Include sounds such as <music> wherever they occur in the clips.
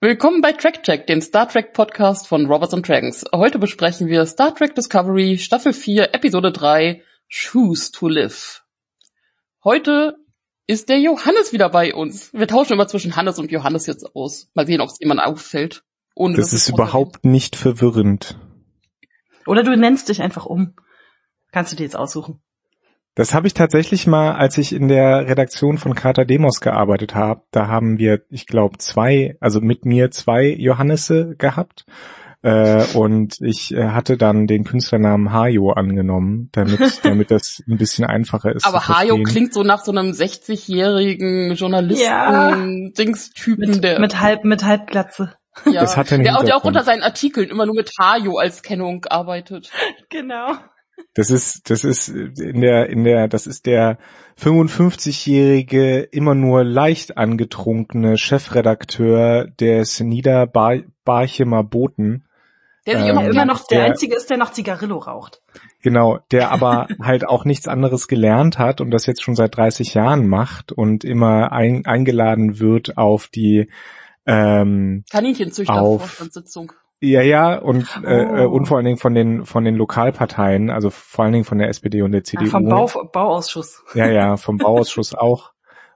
Willkommen bei Track Check, dem Star Trek Podcast von Robots and Dragons. Heute besprechen wir Star Trek Discovery Staffel 4 Episode 3 Choose to Live. Heute ist der Johannes wieder bei uns. Wir tauschen immer zwischen Hannes und Johannes jetzt aus. Mal sehen, ob es jemand auffällt. Ohne, das ist überhaupt nicht verwirrend. Oder du nennst dich einfach um. Kannst du dir jetzt aussuchen. Das habe ich tatsächlich mal, als ich in der Redaktion von Carta Demos gearbeitet habe. Da haben wir, ich glaube, zwei, also mit mir zwei Johannesse gehabt. Äh, und ich äh, hatte dann den Künstlernamen Hajo angenommen, damit, <laughs> damit das ein bisschen einfacher ist. Aber Hajo klingt so nach so einem 60-jährigen Journalisten-Dingstypen, ja. der. Mit halb, mit Halbglatze. Ja. Das hat der, der auch unter seinen Artikeln immer nur mit Hajo als Kennung arbeitet. <laughs> Genau. Das ist, das ist in der, in der, das ist der 55-jährige, immer nur leicht angetrunkene Chefredakteur des Niederbarchemer Boten. Der sich ähm, immer noch der, der, einzige ist, der noch Zigarillo raucht. Genau, der <laughs> aber halt auch nichts anderes gelernt hat und das jetzt schon seit 30 Jahren macht und immer ein, eingeladen wird auf die ähm, Kaninchenzüchter auf, ja, ja, und, oh. äh, und vor allen Dingen von den von den Lokalparteien, also vor allen Dingen von der SPD und der CDU. Ja, vom Bau, Bauausschuss. Ja, ja, vom <laughs> Bauausschuss auch.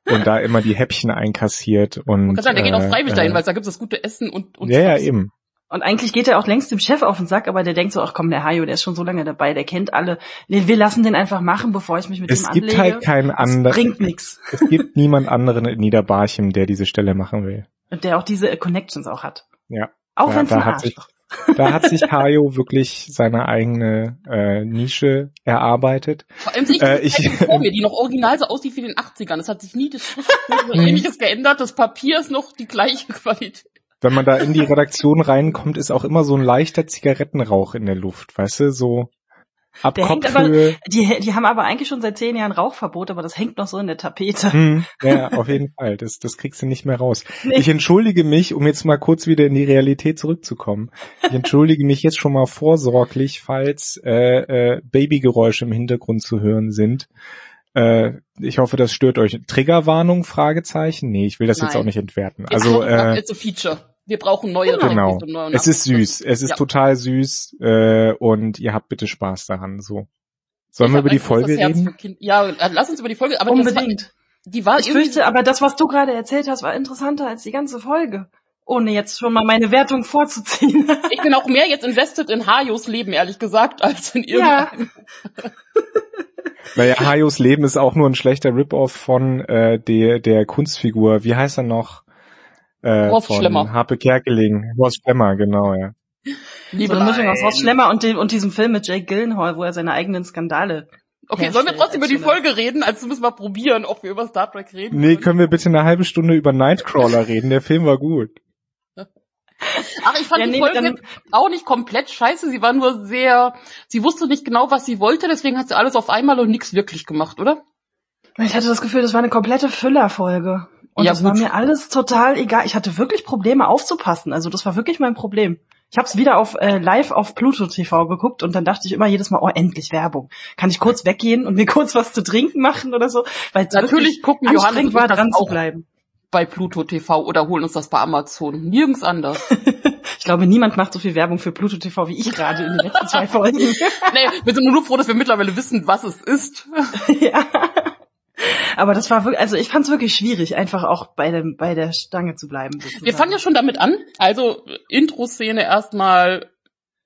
Und da immer die Häppchen einkassiert und. Man kann sagen, der äh, geht auch freiwillig äh, dahin, weil da gibt es das gute Essen und, und Ja, ja, eben. Und eigentlich geht er auch längst dem Chef auf den Sack, aber der denkt so, ach komm, der Hajo, der ist schon so lange dabei, der kennt alle. Wir lassen den einfach machen, bevor ich mich mit es ihm anlege. Es gibt halt keinen anderen. Bringt nix. Es gibt niemand anderen in Niederbarchem, der diese Stelle machen will. Und der auch diese Connections auch hat. Ja. Auch ja, wenn es ein Arsch sich, <laughs> da hat sich Hajo wirklich seine eigene äh, Nische erarbeitet. Vor allem sehe ich, äh, ich vor <laughs> mir, die noch original so aussieht wie den 80ern. Es hat sich nie das <laughs> ähnliches geändert. Das Papier ist noch die gleiche Qualität. Wenn man da in die Redaktion reinkommt, ist auch immer so ein leichter Zigarettenrauch in der Luft, weißt du, so Ab der Kopfhöhe. Aber, die, die haben aber eigentlich schon seit zehn Jahren Rauchverbot, aber das hängt noch so in der Tapete. Hm, <laughs> ja, auf jeden Fall. Das, das kriegst du nicht mehr raus. Nee. Ich entschuldige mich, um jetzt mal kurz wieder in die Realität zurückzukommen. Ich entschuldige mich jetzt schon mal vorsorglich, falls äh, äh, Babygeräusche im Hintergrund zu hören sind. Äh, ich hoffe, das stört euch. Triggerwarnung? Fragezeichen? Nee, ich will das Nein. jetzt auch nicht entwerten. Also äh, it's a feature. Wir brauchen neue Genau. Neue es ist süß. Es ist ja. total süß äh, und ihr habt bitte Spaß daran. So. Sollen ich wir über die Folge reden? Ja, lass uns über die Folge. Aber Unbedingt. War, die war ich fürchte, aber das, was du gerade erzählt hast, war interessanter als die ganze Folge. Ohne jetzt schon mal meine Wertung vorzuziehen. <laughs> ich bin auch mehr jetzt invested in Hajos Leben, ehrlich gesagt, <laughs> als in irgendeinem. Ja. <laughs> naja, Hajos Leben ist auch nur ein schlechter Rip-Off von äh, der, der Kunstfigur. Wie heißt er noch? Äh, Horst von Schlemmer. Harpe Kerkeling. Horst Schlemmer, genau, ja. Liebe so eine Mischung aus Horst Schlemmer und, dem, und diesem Film mit Jake Gyllenhaal, wo er seine eigenen Skandale Okay, sollen wir trotzdem über die Folge reden? Also müssen wir probieren, ob wir über Star Trek reden. Nee, können wir bitte eine halbe Stunde über Nightcrawler reden? Der Film war gut. <laughs> Ach, ich fand ja, die nee, Folge auch nicht komplett scheiße. Sie war nur sehr, sie wusste nicht genau, was sie wollte, deswegen hat sie alles auf einmal und nichts wirklich gemacht, oder? Ich hatte das Gefühl, das war eine komplette Füllerfolge. Und ja, das gut. war mir alles total egal. Ich hatte wirklich Probleme aufzupassen. Also das war wirklich mein Problem. Ich habe es wieder auf äh, live auf Pluto TV geguckt und dann dachte ich immer jedes Mal, oh endlich Werbung. Kann ich kurz weggehen und mir <laughs> kurz was zu trinken machen oder so? Weil natürlich gucken Johannes war dran zu bleiben bei Pluto TV oder holen uns das bei Amazon. Nirgends anders. <laughs> ich glaube, niemand macht so viel Werbung für Pluto TV wie ich gerade in den letzten zwei Folgen. <laughs> nee, wir sind nur froh, dass wir mittlerweile wissen, was es ist. ja. Aber das war wirklich, also ich fand es wirklich schwierig, einfach auch bei dem bei der Stange zu bleiben. Sozusagen. Wir fangen ja schon damit an. Also Intro-Szene erstmal.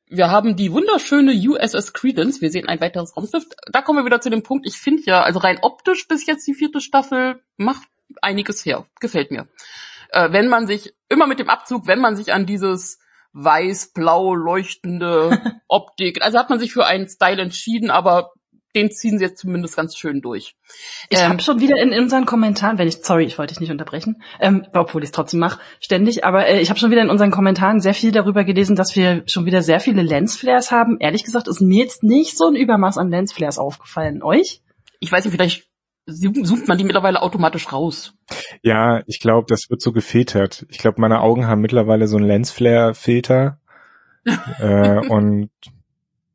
Wir haben die wunderschöne USS Credence. Wir sehen ein weiteres Raumschiff. Da kommen wir wieder zu dem Punkt. Ich finde ja, also rein optisch bis jetzt die vierte Staffel macht einiges her. Gefällt mir. Äh, wenn man sich immer mit dem Abzug, wenn man sich an dieses weiß-blau leuchtende <laughs> Optik, also hat man sich für einen Style entschieden, aber den ziehen sie jetzt zumindest ganz schön durch. Ich ähm, habe schon wieder in, in, unseren Kommentaren, wenn ich, sorry, ich wollte dich nicht unterbrechen, ähm, obwohl ich es trotzdem mache, ständig, aber äh, ich habe schon wieder in unseren Kommentaren sehr viel darüber gelesen, dass wir schon wieder sehr viele Lensflares haben. Ehrlich gesagt ist mir jetzt nicht so ein Übermaß an Lensflares aufgefallen. Euch? Ich weiß nicht, vielleicht sucht man die mittlerweile automatisch raus. Ja, ich glaube, das wird so gefiltert. Ich glaube, meine Augen haben mittlerweile so einen Lensflare-Filter. <laughs> äh, und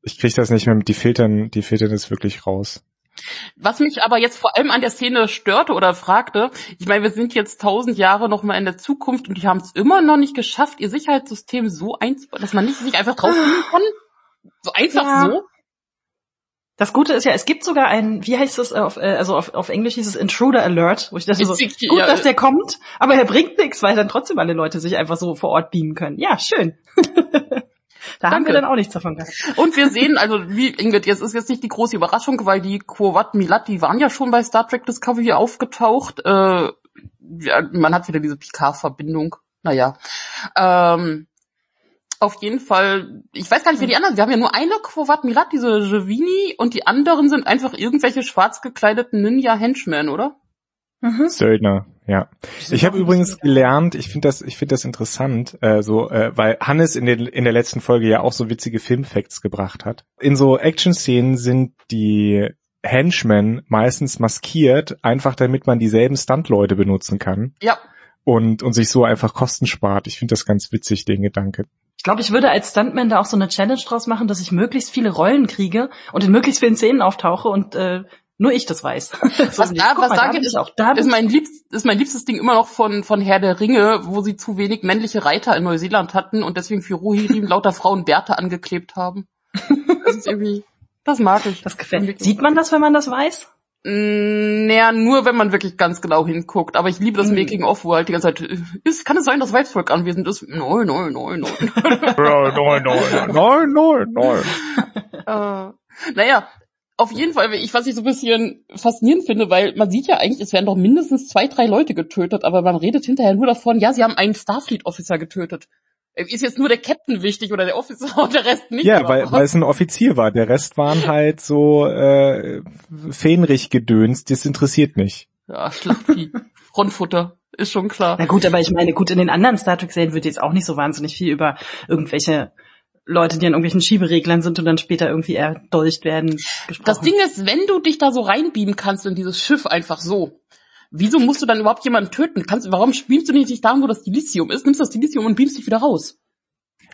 ich kriege das nicht mehr mit, die filtern, die filtern das wirklich raus. Was mich aber jetzt vor allem an der Szene störte oder fragte, ich meine, wir sind jetzt tausend Jahre noch mal in der Zukunft und die haben es immer noch nicht geschafft, ihr Sicherheitssystem so einzubauen, dass man nicht sich einfach draufnehmen <gasps> kann. So einfach ja. so. Das Gute ist ja, es gibt sogar ein, wie heißt das auf, äh, also auf, auf Englisch hieß es Intruder Alert, wo ich dachte so, gut, ja, dass der kommt, aber er bringt nichts, weil dann trotzdem alle Leute sich einfach so vor Ort beamen können. Ja, schön. <laughs> Da Danke. haben wir dann auch nichts davon gehabt. Und wir sehen, also wie Ingrid, jetzt ist jetzt nicht die große Überraschung, weil die Quovat Milat, die waren ja schon bei Star Trek Discovery aufgetaucht. Äh, ja, man hat wieder diese Picard-Verbindung. Naja. Ähm, auf jeden Fall, ich weiß gar nicht, wer die anderen, wir haben ja nur eine Quovat Milat, diese Jevini, und die anderen sind einfach irgendwelche schwarz gekleideten Ninja-Henchmen, oder? Mhm. Söldner, ja. Ich habe übrigens gelernt, ich finde das, ich finde das interessant, äh, so, äh, weil Hannes in, den, in der letzten Folge ja auch so witzige Filmfacts gebracht hat. In so Action-Szenen sind die Henchmen meistens maskiert, einfach damit man dieselben Stunt-Leute benutzen kann. Ja. Und, und sich so einfach Kosten spart. Ich finde das ganz witzig, den Gedanke. Ich glaube, ich würde als Stuntman da auch so eine Challenge draus machen, dass ich möglichst viele Rollen kriege und in möglichst vielen Szenen auftauche und äh, nur ich das weiß. <laughs> was so, da, was mal, da gibt, ist, auch, da ist, mein liebst, ist mein liebstes Ding immer noch von, von Herr der Ringe, wo sie zu wenig männliche Reiter in Neuseeland hatten und deswegen für Rohirrim <laughs> lauter Frauen Bärte angeklebt haben. Das ist irgendwie, das mag ich. Das gefällt. Sieht man das, wenn man das weiß? Mm, naja, nur wenn man wirklich ganz genau hinguckt. Aber ich liebe das mm. Making-of, wo halt die ganze Zeit, ist, kann es sein, dass Weibsvolk anwesend ist? Nein, nein, nein, nein. nein, nein, nein, nein, nein. <laughs> Äh, naja, auf jeden Fall, ich, was ich so ein bisschen faszinierend finde, weil man sieht ja eigentlich, es werden doch mindestens zwei, drei Leute getötet, aber man redet hinterher nur davon, ja, sie haben einen Starfleet-Officer getötet. Ist jetzt nur der Captain wichtig oder der Officer <laughs> und der Rest nicht? Ja, weil, weil es ein Offizier war. Der Rest waren halt so äh, fähnrich gedönst, das interessiert nicht. Ja, Schlachtvieh. <laughs> Rundfutter, ist schon klar. Na gut, aber ich meine, gut, in den anderen Star Trek-Serien wird jetzt auch nicht so wahnsinnig viel über irgendwelche Leute, die an irgendwelchen Schiebereglern sind und dann später irgendwie erdolcht werden. Gesprochen. Das Ding ist, wenn du dich da so reinbeamen kannst in dieses Schiff einfach so, wieso musst du dann überhaupt jemanden töten? Kannst, warum spielst du nicht da, wo das Dilithium ist, nimmst das Dilithium und beamst dich wieder raus?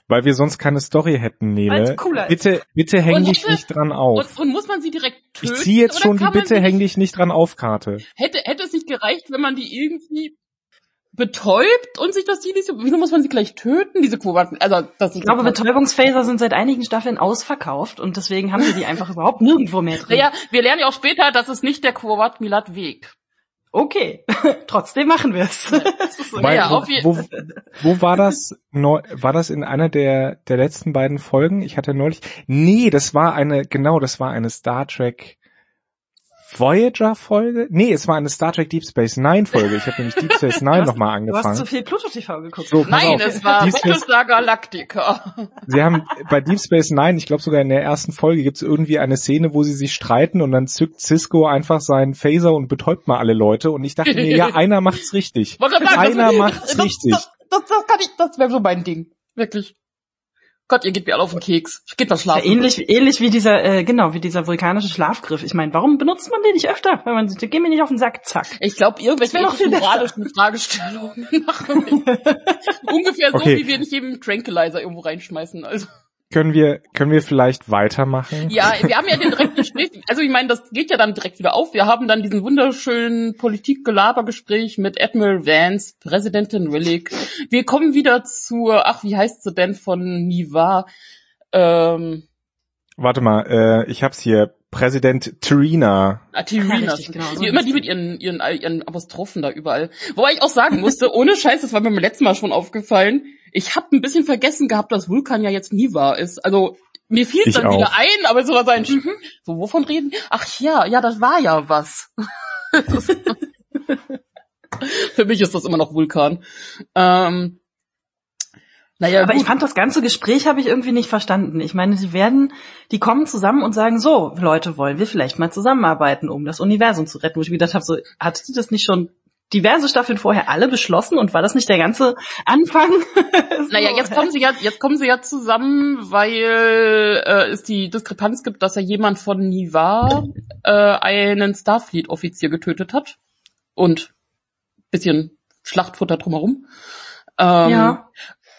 Weil wir sonst keine Story hätten, Nele. Bitte, bitte häng dich nicht dran auf. Und, und, muss man sie direkt töten? Ich ziehe jetzt schon die Bitte häng dich nicht dran auf Karte. Hätte, hätte es nicht gereicht, wenn man die irgendwie betäubt und sich das Dilithium, wieso muss man sie gleich töten, diese Quovaten? Also, das ich glaube, Betäubungsphaser sind seit einigen Staffeln ausverkauft und deswegen haben sie die einfach überhaupt nirgendwo mehr drin. Naja, wir lernen ja auch später, dass es nicht der Quovat Milat Weg. Okay, <laughs> trotzdem machen wir es. ja, wo, wo, wo war das? War das in einer der, der letzten beiden Folgen? Ich hatte neulich, nee, das war eine, genau, das war eine Star Trek Voyager-Folge? Nee, es war eine Star Trek Deep Space Nine-Folge. Ich habe nämlich Deep Space Nine nochmal <laughs> angefangen. Du hast zu viel Pluto TV geguckt. So, Nein, auf. es war Battlestar Galactica. <laughs> Sie haben bei Deep Space Nine, ich glaube sogar in der ersten Folge, gibt es irgendwie eine Szene, wo sie sich streiten und dann zückt Cisco einfach seinen Phaser und betäubt mal alle Leute. Und ich dachte mir, ja, <laughs> einer macht's richtig. einer macht's richtig. Das, das, das, kann ich, das wäre so mein Ding. Wirklich. Gott, ihr geht mir alle auf den Keks. Geht was schlafen. Ja, ähnlich, ähnlich wie dieser, äh, genau, wie dieser vulkanische Schlafgriff. Ich meine, warum benutzt man den nicht öfter? Wenn man, geh mir nicht auf den Sack, zack. Ich glaube, irgendwelche moralischen Fragestellungen <laughs> machen <laughs> Ungefähr okay. so, wie wir nicht jedem Tranquilizer irgendwo reinschmeißen, also. Können wir, können wir vielleicht weitermachen? Ja, wir haben ja den direkten Gespräch, also ich meine, das geht ja dann direkt wieder auf. Wir haben dann diesen wunderschönen Politik-Gelaber-Gespräch mit Admiral Vance, Präsidentin Willig. Wir kommen wieder zur, ach, wie heißt sie denn von Niva? Ähm, Warte mal, äh, ich hab's hier. Präsident Terina. Ah, Terina. Ja, genau. So immer die mit ihren, ihren, ihren Apostrophen da überall. Wobei ich auch sagen musste, ohne Scheiß, das war mir beim letzten Mal schon aufgefallen, ich habe ein bisschen vergessen gehabt, dass Vulkan ja jetzt Niva ist. Also mir fiel es dann auch. wieder ein, aber so war sein, mhm. so wovon reden? Ach ja, ja, das war ja was. <laughs> Für mich ist das immer noch Vulkan. Ähm, naja, aber gut. ich fand das ganze Gespräch habe ich irgendwie nicht verstanden. Ich meine, sie werden, die kommen zusammen und sagen, so, Leute, wollen wir vielleicht mal zusammenarbeiten, um das Universum zu retten. Wo ich mir gedacht habe, so, hat sie das nicht schon diverse Staffeln vorher alle beschlossen und war das nicht der ganze Anfang? <laughs> so. Naja, jetzt kommen sie ja, jetzt kommen sie ja zusammen, weil äh, es die Diskrepanz gibt, dass ja jemand von Niva äh, einen Starfleet-Offizier getötet hat und bisschen Schlachtfutter drumherum. Ähm, ja.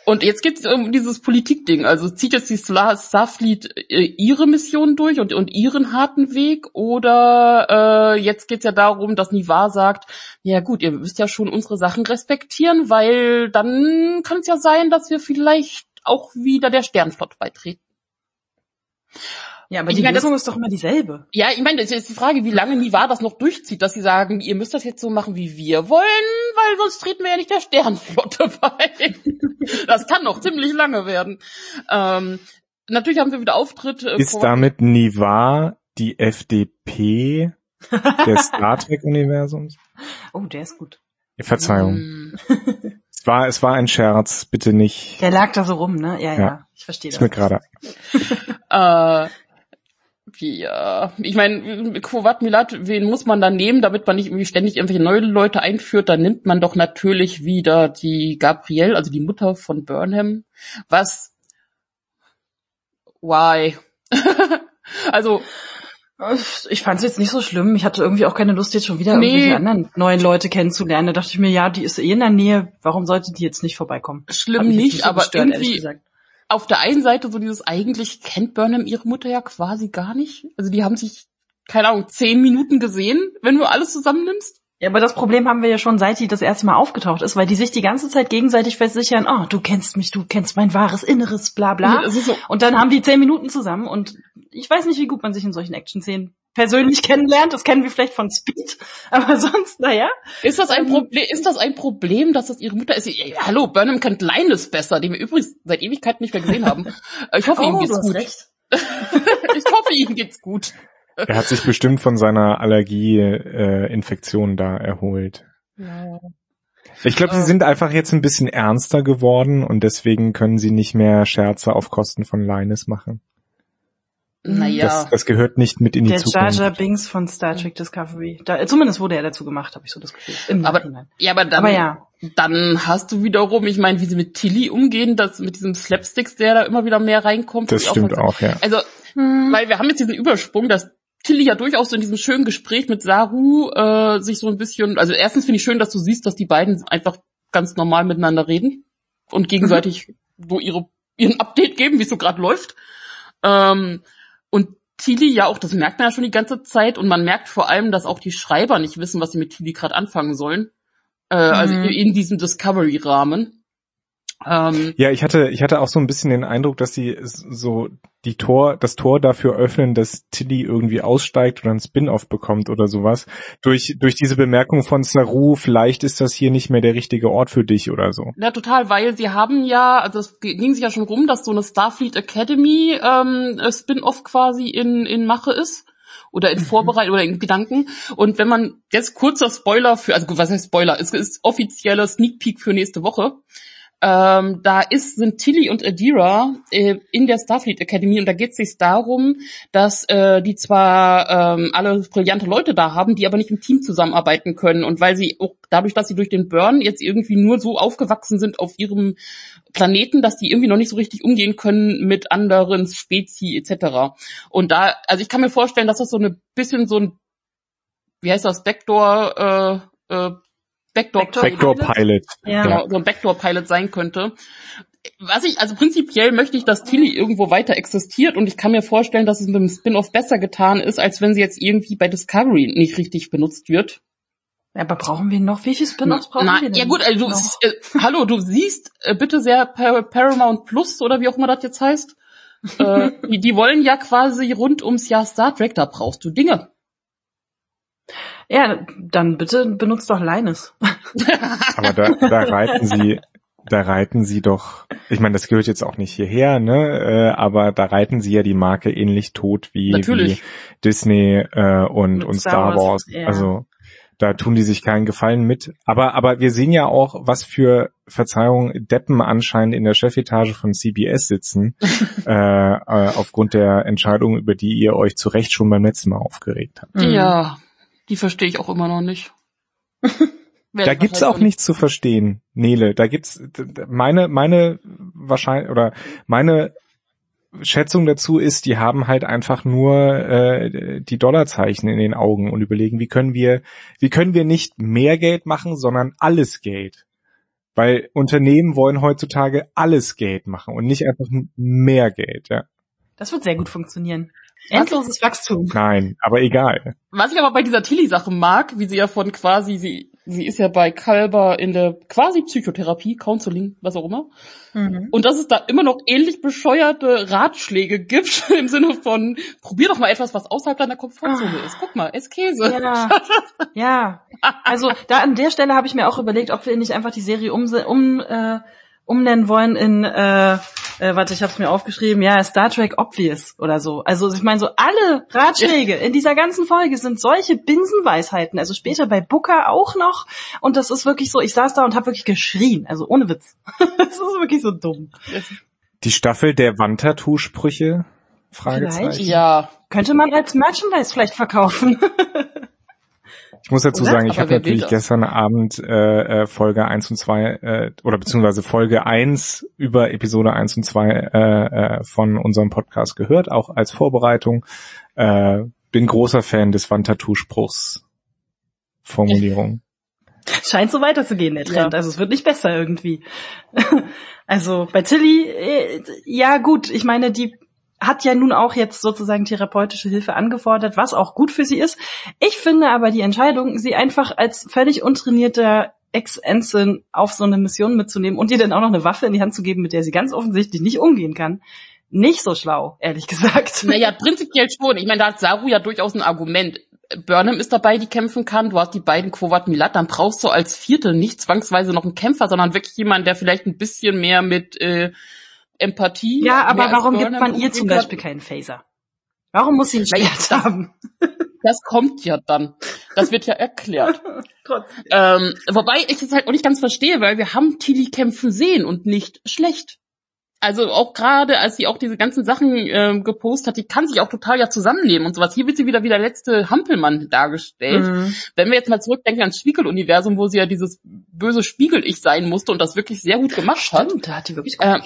Und jetzt geht es um dieses Politikding. Also zieht jetzt die Starfleet äh, ihre Mission durch und, und ihren harten Weg oder äh, jetzt geht's ja darum, dass Nivar sagt, ja gut, ihr müsst ja schon unsere Sachen respektieren, weil dann kann es ja sein, dass wir vielleicht auch wieder der Sternflott beitreten. Ja, aber ich die meine, Lösung das, ist doch immer dieselbe. Ja, ich meine, das ist die Frage, wie lange Niva das noch durchzieht, dass sie sagen, ihr müsst das jetzt so machen, wie wir wollen, weil sonst treten wir ja nicht der Sternflotte <laughs> bei. das kann noch ziemlich lange werden. Ähm, natürlich haben wir wieder Auftritte. Ist Pro damit Niva die FDP <laughs> des Star Trek-Universums? Oh, der ist gut. Verzeihung. Mm. es war, es war ein Scherz, bitte nicht. Der lag da so rum, ne? Ja, ja, ja. ich verstehe das. Ist mir gerade. <laughs> äh, ja, ich meine, Quovat Milat, wen muss man da nehmen, damit man nicht irgendwie ständig irgendwelche neue Leute einführt? Da nimmt man doch natürlich wieder die Gabrielle, also die Mutter von Burnham. Was? Why? <laughs> also ich fand es jetzt nicht so schlimm. Ich hatte irgendwie auch keine Lust, jetzt schon wieder nee. irgendwelche anderen neuen Leute kennenzulernen. Da dachte ich mir, ja, die ist eh in der Nähe. Warum sollte die jetzt nicht vorbeikommen? Schlimm nicht, nicht so aber gestört, irgendwie auf der einen Seite so dieses eigentlich kennt Burnham ihre Mutter ja quasi gar nicht. Also die haben sich, keine Ahnung, zehn Minuten gesehen, wenn du alles zusammennimmst. Ja, aber das Problem haben wir ja schon, seit die das erste Mal aufgetaucht ist, weil die sich die ganze Zeit gegenseitig versichern, oh, du kennst mich, du kennst mein wahres Inneres, bla bla. Ja, so. Und dann haben die zehn Minuten zusammen und ich weiß nicht, wie gut man sich in solchen Action-Szenen persönlich kennenlernt. Das kennen wir vielleicht von Speed, <laughs> aber sonst, naja. Ist das ein ähm, Problem, ist das ein Problem, dass das ihre Mutter ist? Ja, hallo, Burnham kennt Linus besser, den wir übrigens seit Ewigkeiten nicht mehr gesehen haben. <laughs> Ich hoffe, oh, ihm geht's gut. <laughs> ich hoffe, ihm geht's gut. Er hat sich bestimmt von seiner Allergie-Infektion äh, da erholt. Ja. Ich glaube, sie sind einfach jetzt ein bisschen ernster geworden und deswegen können sie nicht mehr Scherze auf Kosten von Linus machen. Naja. Das, das gehört nicht mit in die der Zukunft. Der Jar Jar Binks von Star Trek Discovery. Da, zumindest wurde er dazu gemacht, habe ich so das Gefühl. Im aber, ja, aber dann, aber ja. dann hast du wiederum, ich meine, wie sie mit Tilly umgehen, das mit diesem Slapsticks, der da immer wieder mehr reinkommt. Das stimmt auch, auch, ja. Also, hm. weil wir haben jetzt diesen Übersprung, dass Tilly ja durchaus in diesem schönen Gespräch mit Saru äh, sich so ein bisschen, also erstens finde ich schön, dass du siehst, dass die beiden einfach ganz normal miteinander reden und gegenseitig mhm. so ihre ihren Update geben, wie es so gerade läuft. Ähm, und Tilly ja auch, das merkt man ja schon die ganze Zeit und man merkt vor allem, dass auch die Schreiber nicht wissen, was sie mit Tilly gerade anfangen sollen. Äh, also mhm. Also in diesem Discovery-Rahmen. Ähm, ja, ich hatte, ich hatte auch so ein bisschen den Eindruck, dass sie so die Tor, das Tor dafür öffnen, dass Tilly irgendwie aussteigt oder ein Spin-off bekommt oder sowas. Durch, durch diese Bemerkung von Saru, vielleicht ist das hier nicht mehr der richtige Ort für dich oder so. Ja, total, weil sie haben ja, also es ging sich ja schon rum, dass so eine Starfleet Academy ähm, Spin-off quasi in, in Mache ist oder in mhm. Vorbereitung oder in Gedanken. Und wenn man jetzt kurzer Spoiler für, also was heißt Spoiler, es ist offizieller Sneak Peek für nächste Woche. Ähm, da ist, sind Tilly und Adira äh, in der Starfleet Academy und da geht es sich darum, dass äh, die zwar ähm, alle brillante Leute da haben, die aber nicht im Team zusammenarbeiten können und weil sie auch dadurch, dass sie durch den Burn jetzt irgendwie nur so aufgewachsen sind auf ihrem Planeten, dass die irgendwie noch nicht so richtig umgehen können mit anderen Spezi etc. Und da, also ich kann mir vorstellen, dass das so ein bisschen so ein, wie heißt das, Backdoor äh, äh, Backdoor, Backdoor, Backdoor Pilot, Pilot. Ja. Genau, so ein Backdoor Pilot sein könnte. Was ich, also prinzipiell möchte ich, dass Tilly irgendwo weiter existiert und ich kann mir vorstellen, dass es mit dem Spin-off besser getan ist, als wenn sie jetzt irgendwie bei Discovery nicht richtig benutzt wird. Ja, aber brauchen wir noch? Wie viele Spin-offs brauchen Na, wir denn? Ja gut, also du, äh, hallo, du siehst äh, bitte sehr Paramount Plus oder wie auch immer das jetzt heißt. äh, <laughs> die, die wollen ja quasi rund ums Jahr Star Trek, da brauchst du Dinge. Ja, dann bitte benutzt doch Linus. <laughs> Aber da, da reiten sie, da reiten sie doch, ich meine, das gehört jetzt auch nicht hierher, ne? Äh, aber da reiten sie ja die Marke ähnlich tot wie, wie Disney äh, und, und Star, Star Wars. Wars. Ja. Also da tun die sich keinen Gefallen mit. Aber, aber wir sehen ja auch, was für Verzeihung Deppen anscheinend in der Chefetage von CBS sitzen, <laughs> äh, äh, aufgrund der Entscheidung, über die ihr euch zu Recht schon beim letzten Mal aufgeregt habt. Ja, die verstehe ich auch immer noch nicht. <laughs> da gibt's auch nichts zu verstehen, Nele. Da gibt's meine meine wahrscheinlich oder meine Schätzung dazu ist, die haben halt einfach nur äh, die Dollarzeichen in den Augen und überlegen, wie können wir wie können wir nicht mehr Geld machen, sondern alles Geld. Weil Unternehmen wollen heutzutage alles Geld machen und nicht einfach mehr Geld, ja. Das wird sehr gut funktionieren. Endloses Wachstum. Nein, aber egal. Was ich aber bei dieser Tilly-Sache mag, wie sie ja von quasi, sie, sie ist ja bei Kalber in der quasi Psychotherapie, Counseling, was auch immer. Mhm. Und dass es da immer noch ähnlich bescheuerte Ratschläge gibt, <laughs> im Sinne von, probier doch mal etwas, was außerhalb deiner Komfortzone oh. ist. Guck mal, ess Käse. Ja. <laughs> ja. Also da an der Stelle habe ich mir auch überlegt, ob wir nicht einfach die Serie um, um äh, umnennen wollen in, äh, äh, warte, ich habe es mir aufgeschrieben, ja, Star Trek Obvious oder so. Also ich meine, so alle Ratschläge in dieser ganzen Folge sind solche Binsenweisheiten. Also später bei Booker auch noch. Und das ist wirklich so, ich saß da und habe wirklich geschrien. Also ohne Witz. <laughs> das ist wirklich so dumm. Die Staffel der Wandtattoo-Sprüche? Fragezeichen. Vielleicht? Ja. Könnte man als Merchandise vielleicht verkaufen. <laughs> Ich muss dazu oder? sagen, ich habe natürlich gestern Abend äh, äh, Folge 1 und 2 äh, oder beziehungsweise Folge 1 über Episode 1 und 2 äh, äh, von unserem Podcast gehört, auch als Vorbereitung. Äh, bin großer Fan des Wandtattoo-Spruchs Formulierung. Scheint so weiterzugehen, der Trend. Ja. Also es wird nicht besser irgendwie. <laughs> also bei Tilly, äh, ja gut, ich meine, die hat ja nun auch jetzt sozusagen therapeutische Hilfe angefordert, was auch gut für sie ist. Ich finde aber die Entscheidung, sie einfach als völlig untrainierter Ex-Ensign auf so eine Mission mitzunehmen und ihr dann auch noch eine Waffe in die Hand zu geben, mit der sie ganz offensichtlich nicht umgehen kann, nicht so schlau, ehrlich gesagt. Naja, prinzipiell schon. Ich meine, da hat Saru ja durchaus ein Argument. Burnham ist dabei, die kämpfen kann. Du hast die beiden Quovat Milat. Dann brauchst du als Vierte nicht zwangsweise noch einen Kämpfer, sondern wirklich jemanden, der vielleicht ein bisschen mehr mit äh, Empathie. Ja, aber warum gibt man ihr zum Beispiel keinen Phaser? Warum muss sie ein Schwert haben? <laughs> Das kommt ja dann. Das wird ja erklärt. <laughs> ähm, wobei ich es halt auch nicht ganz verstehe, weil wir haben Tilly kämpfen sehen und nicht schlecht. Also auch gerade, als sie auch diese ganzen Sachen äh, gepostet hat, die kann sich auch total ja zusammennehmen und sowas. Hier wird sie wieder wie der letzte Hampelmann dargestellt. Mhm. Wenn wir jetzt mal zurückdenken ans Spiegeluniversum, wo sie ja dieses böse Spiegel-Ich sein musste und das wirklich sehr gut gemacht Stimmt, hat. Da hat die wirklich gut äh,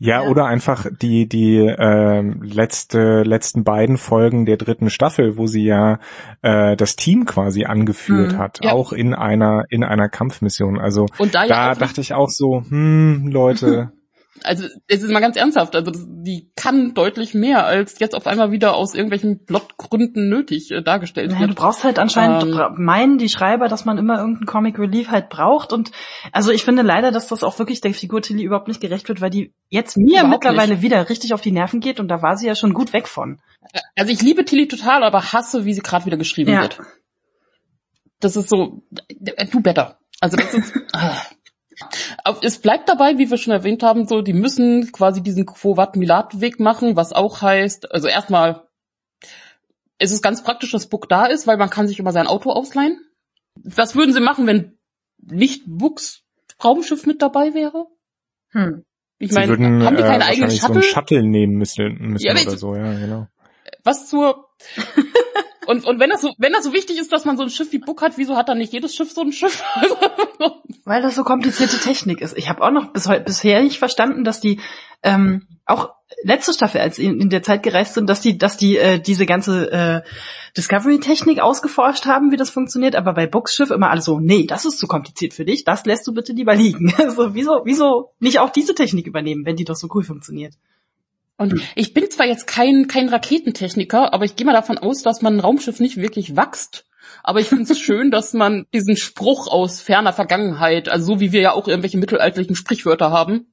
ja, ja, oder einfach die die äh, letzte letzten beiden Folgen der dritten Staffel, wo sie ja äh, das Team quasi angeführt mhm, hat, ja. auch in einer in einer Kampfmission. Also da, da dachte ich auch so, hm, Leute, <laughs> also es ist mal ganz ernsthaft, also die kann deutlich mehr, als jetzt auf einmal wieder aus irgendwelchen Plotgründen nötig äh, dargestellt naja, wird. Du brauchst halt anscheinend, ähm, meinen die Schreiber, dass man immer irgendeinen Comic Relief halt braucht und also ich finde leider, dass das auch wirklich der Figur Tilly überhaupt nicht gerecht wird, weil die jetzt mir mittlerweile nicht. wieder richtig auf die Nerven geht und da war sie ja schon gut weg von. Also ich liebe Tilly total, aber hasse, wie sie gerade wieder geschrieben ja. wird. Das ist so, du better. Also das ist, <laughs> ah. Es bleibt dabei, wie wir schon erwähnt haben, so, die müssen quasi diesen Quovat-Milat-Weg machen, was auch heißt, also erstmal, es ist ganz praktisch, dass Book da ist, weil man kann sich immer sein Auto ausleihen. Was würden sie machen, wenn nicht Books Raumschiff mit dabei wäre? Hm. Ich meine, haben die keine äh, eigenen Shuttle? So ein Shuttle nehmen müssen, müssen ja, oder so, ja, genau. Was zur <laughs> Und, und wenn das so, wenn das so wichtig ist, dass man so ein Schiff wie Book hat, wieso hat dann nicht jedes Schiff so ein Schiff? <laughs> Weil das so komplizierte Technik ist. Ich habe auch noch bis bisher nicht verstanden, dass die ähm, auch letzte Staffel, als in, in der Zeit gereist sind, dass die, dass die äh, diese ganze äh, Discovery-Technik ausgeforscht haben, wie das funktioniert, aber bei Books Schiff immer alle so, nee, das ist zu kompliziert für dich, das lässt du bitte lieber liegen. <laughs> Also wieso, wieso nicht auch diese Technik übernehmen, wenn die doch so cool funktioniert? Und ich bin zwar jetzt kein, kein Raketentechniker, aber ich gehe mal davon aus, dass man ein Raumschiff nicht wirklich wächst. Aber ich finde es <laughs> schön, dass man diesen Spruch aus ferner Vergangenheit, also so wie wir ja auch irgendwelche mittelalterlichen Sprichwörter haben,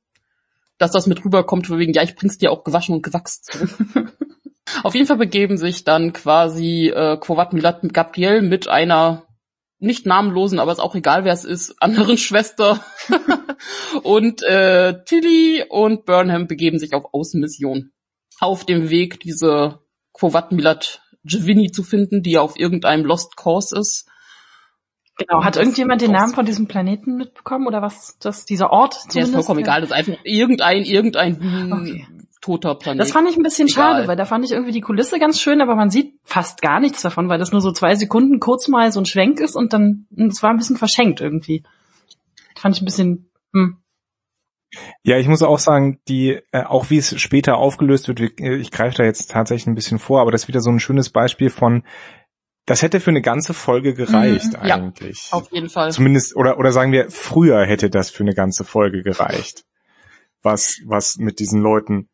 dass das mit rüberkommt, wegen, ja, ich bring's dir auch gewaschen und gewachst. <laughs> Auf jeden Fall begeben sich dann quasi äh, Quovat Milat Gabriel mit einer nicht namenlosen, aber ist auch egal, wer es ist, <laughs> anderen Schwester. <laughs> und äh, Tilly und Burnham begeben sich auf Außenmission. Auf dem Weg, diese Quovat Milat Giovanni zu finden, die auf irgendeinem Lost Course ist. Genau, hat irgendjemand den Namen von diesem Planeten mitbekommen oder was das dieser Ort zumindest? Ja, ist vollkommen egal, das ist einfach irgendein irgendein okay toter Planet. Das fand ich ein bisschen Egal. schade, weil da fand ich irgendwie die Kulisse ganz schön, aber man sieht fast gar nichts davon, weil das nur so zwei Sekunden kurz mal so ein Schwenk ist und dann, es war ein bisschen verschenkt irgendwie. Das fand ich ein bisschen, hm. Ja, ich muss auch sagen, die, äh, auch wie es später aufgelöst wird, ich greife da jetzt tatsächlich ein bisschen vor, aber das ist wieder so ein schönes Beispiel von, das hätte für eine ganze Folge gereicht mhm, eigentlich. Ja, auf jeden Fall. Zumindest, oder, oder sagen wir, früher hätte das für eine ganze Folge gereicht. Was, was mit diesen Leuten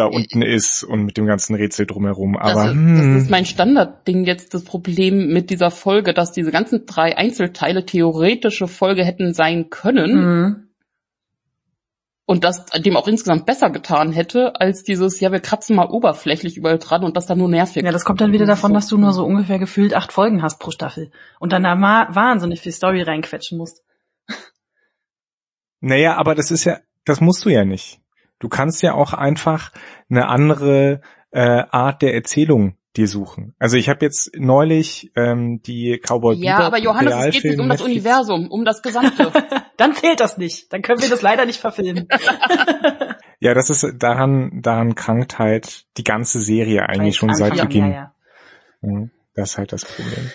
da unten ist und mit dem ganzen Rätsel drumherum. Aber das ist, hm. das ist mein Standardding jetzt das Problem mit dieser Folge, dass diese ganzen drei Einzelteile theoretische Folge hätten sein können. Mhm. Und das dem auch insgesamt besser getan hätte, als dieses, ja, wir kratzen mal oberflächlich überall dran und das dann nur nervig. Ja, das kommt dann wieder davon, dass du nur so ungefähr gefühlt acht Folgen hast pro Staffel. Und dann da wahnsinnig viel Story reinquetschen musst. Naja, aber das ist ja, das musst du ja nicht. Du kannst ja auch einfach eine andere äh, Art der Erzählung dir suchen. Also ich habe jetzt neulich ähm, die Cowboy Ja, Bebop aber Johannes, es geht nicht um das Universum, um das Gesamte. <laughs> Dann fehlt das nicht. Dann können wir das leider nicht verfilmen. <laughs> ja, das ist daran, daran krankt halt die ganze Serie eigentlich schon seit Beginn. Ja, ja. Das ist halt das Problem.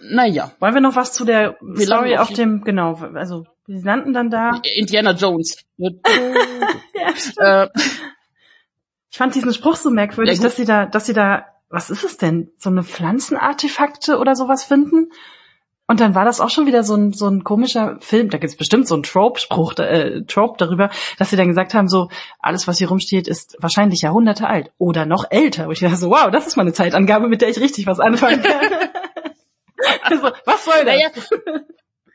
Naja. Wollen wir noch was zu der wir Story auf dem, genau, also wir landen dann da. Indiana Jones. <laughs> ja, äh, ich fand diesen Spruch so merkwürdig, ja, dass sie da, dass sie da, was ist es denn, so eine Pflanzenartefakte oder sowas finden? Und dann war das auch schon wieder so ein, so ein komischer Film. Da gibt's bestimmt so einen Trope-Spruch, äh, Trope darüber, dass sie dann gesagt haben, so, alles, was hier rumsteht, ist wahrscheinlich Jahrhunderte alt oder noch älter. Wo ich dachte so, wow, das ist mal eine Zeitangabe, mit der ich richtig was anfangen kann. <laughs> also, was soll das? Naja, <laughs>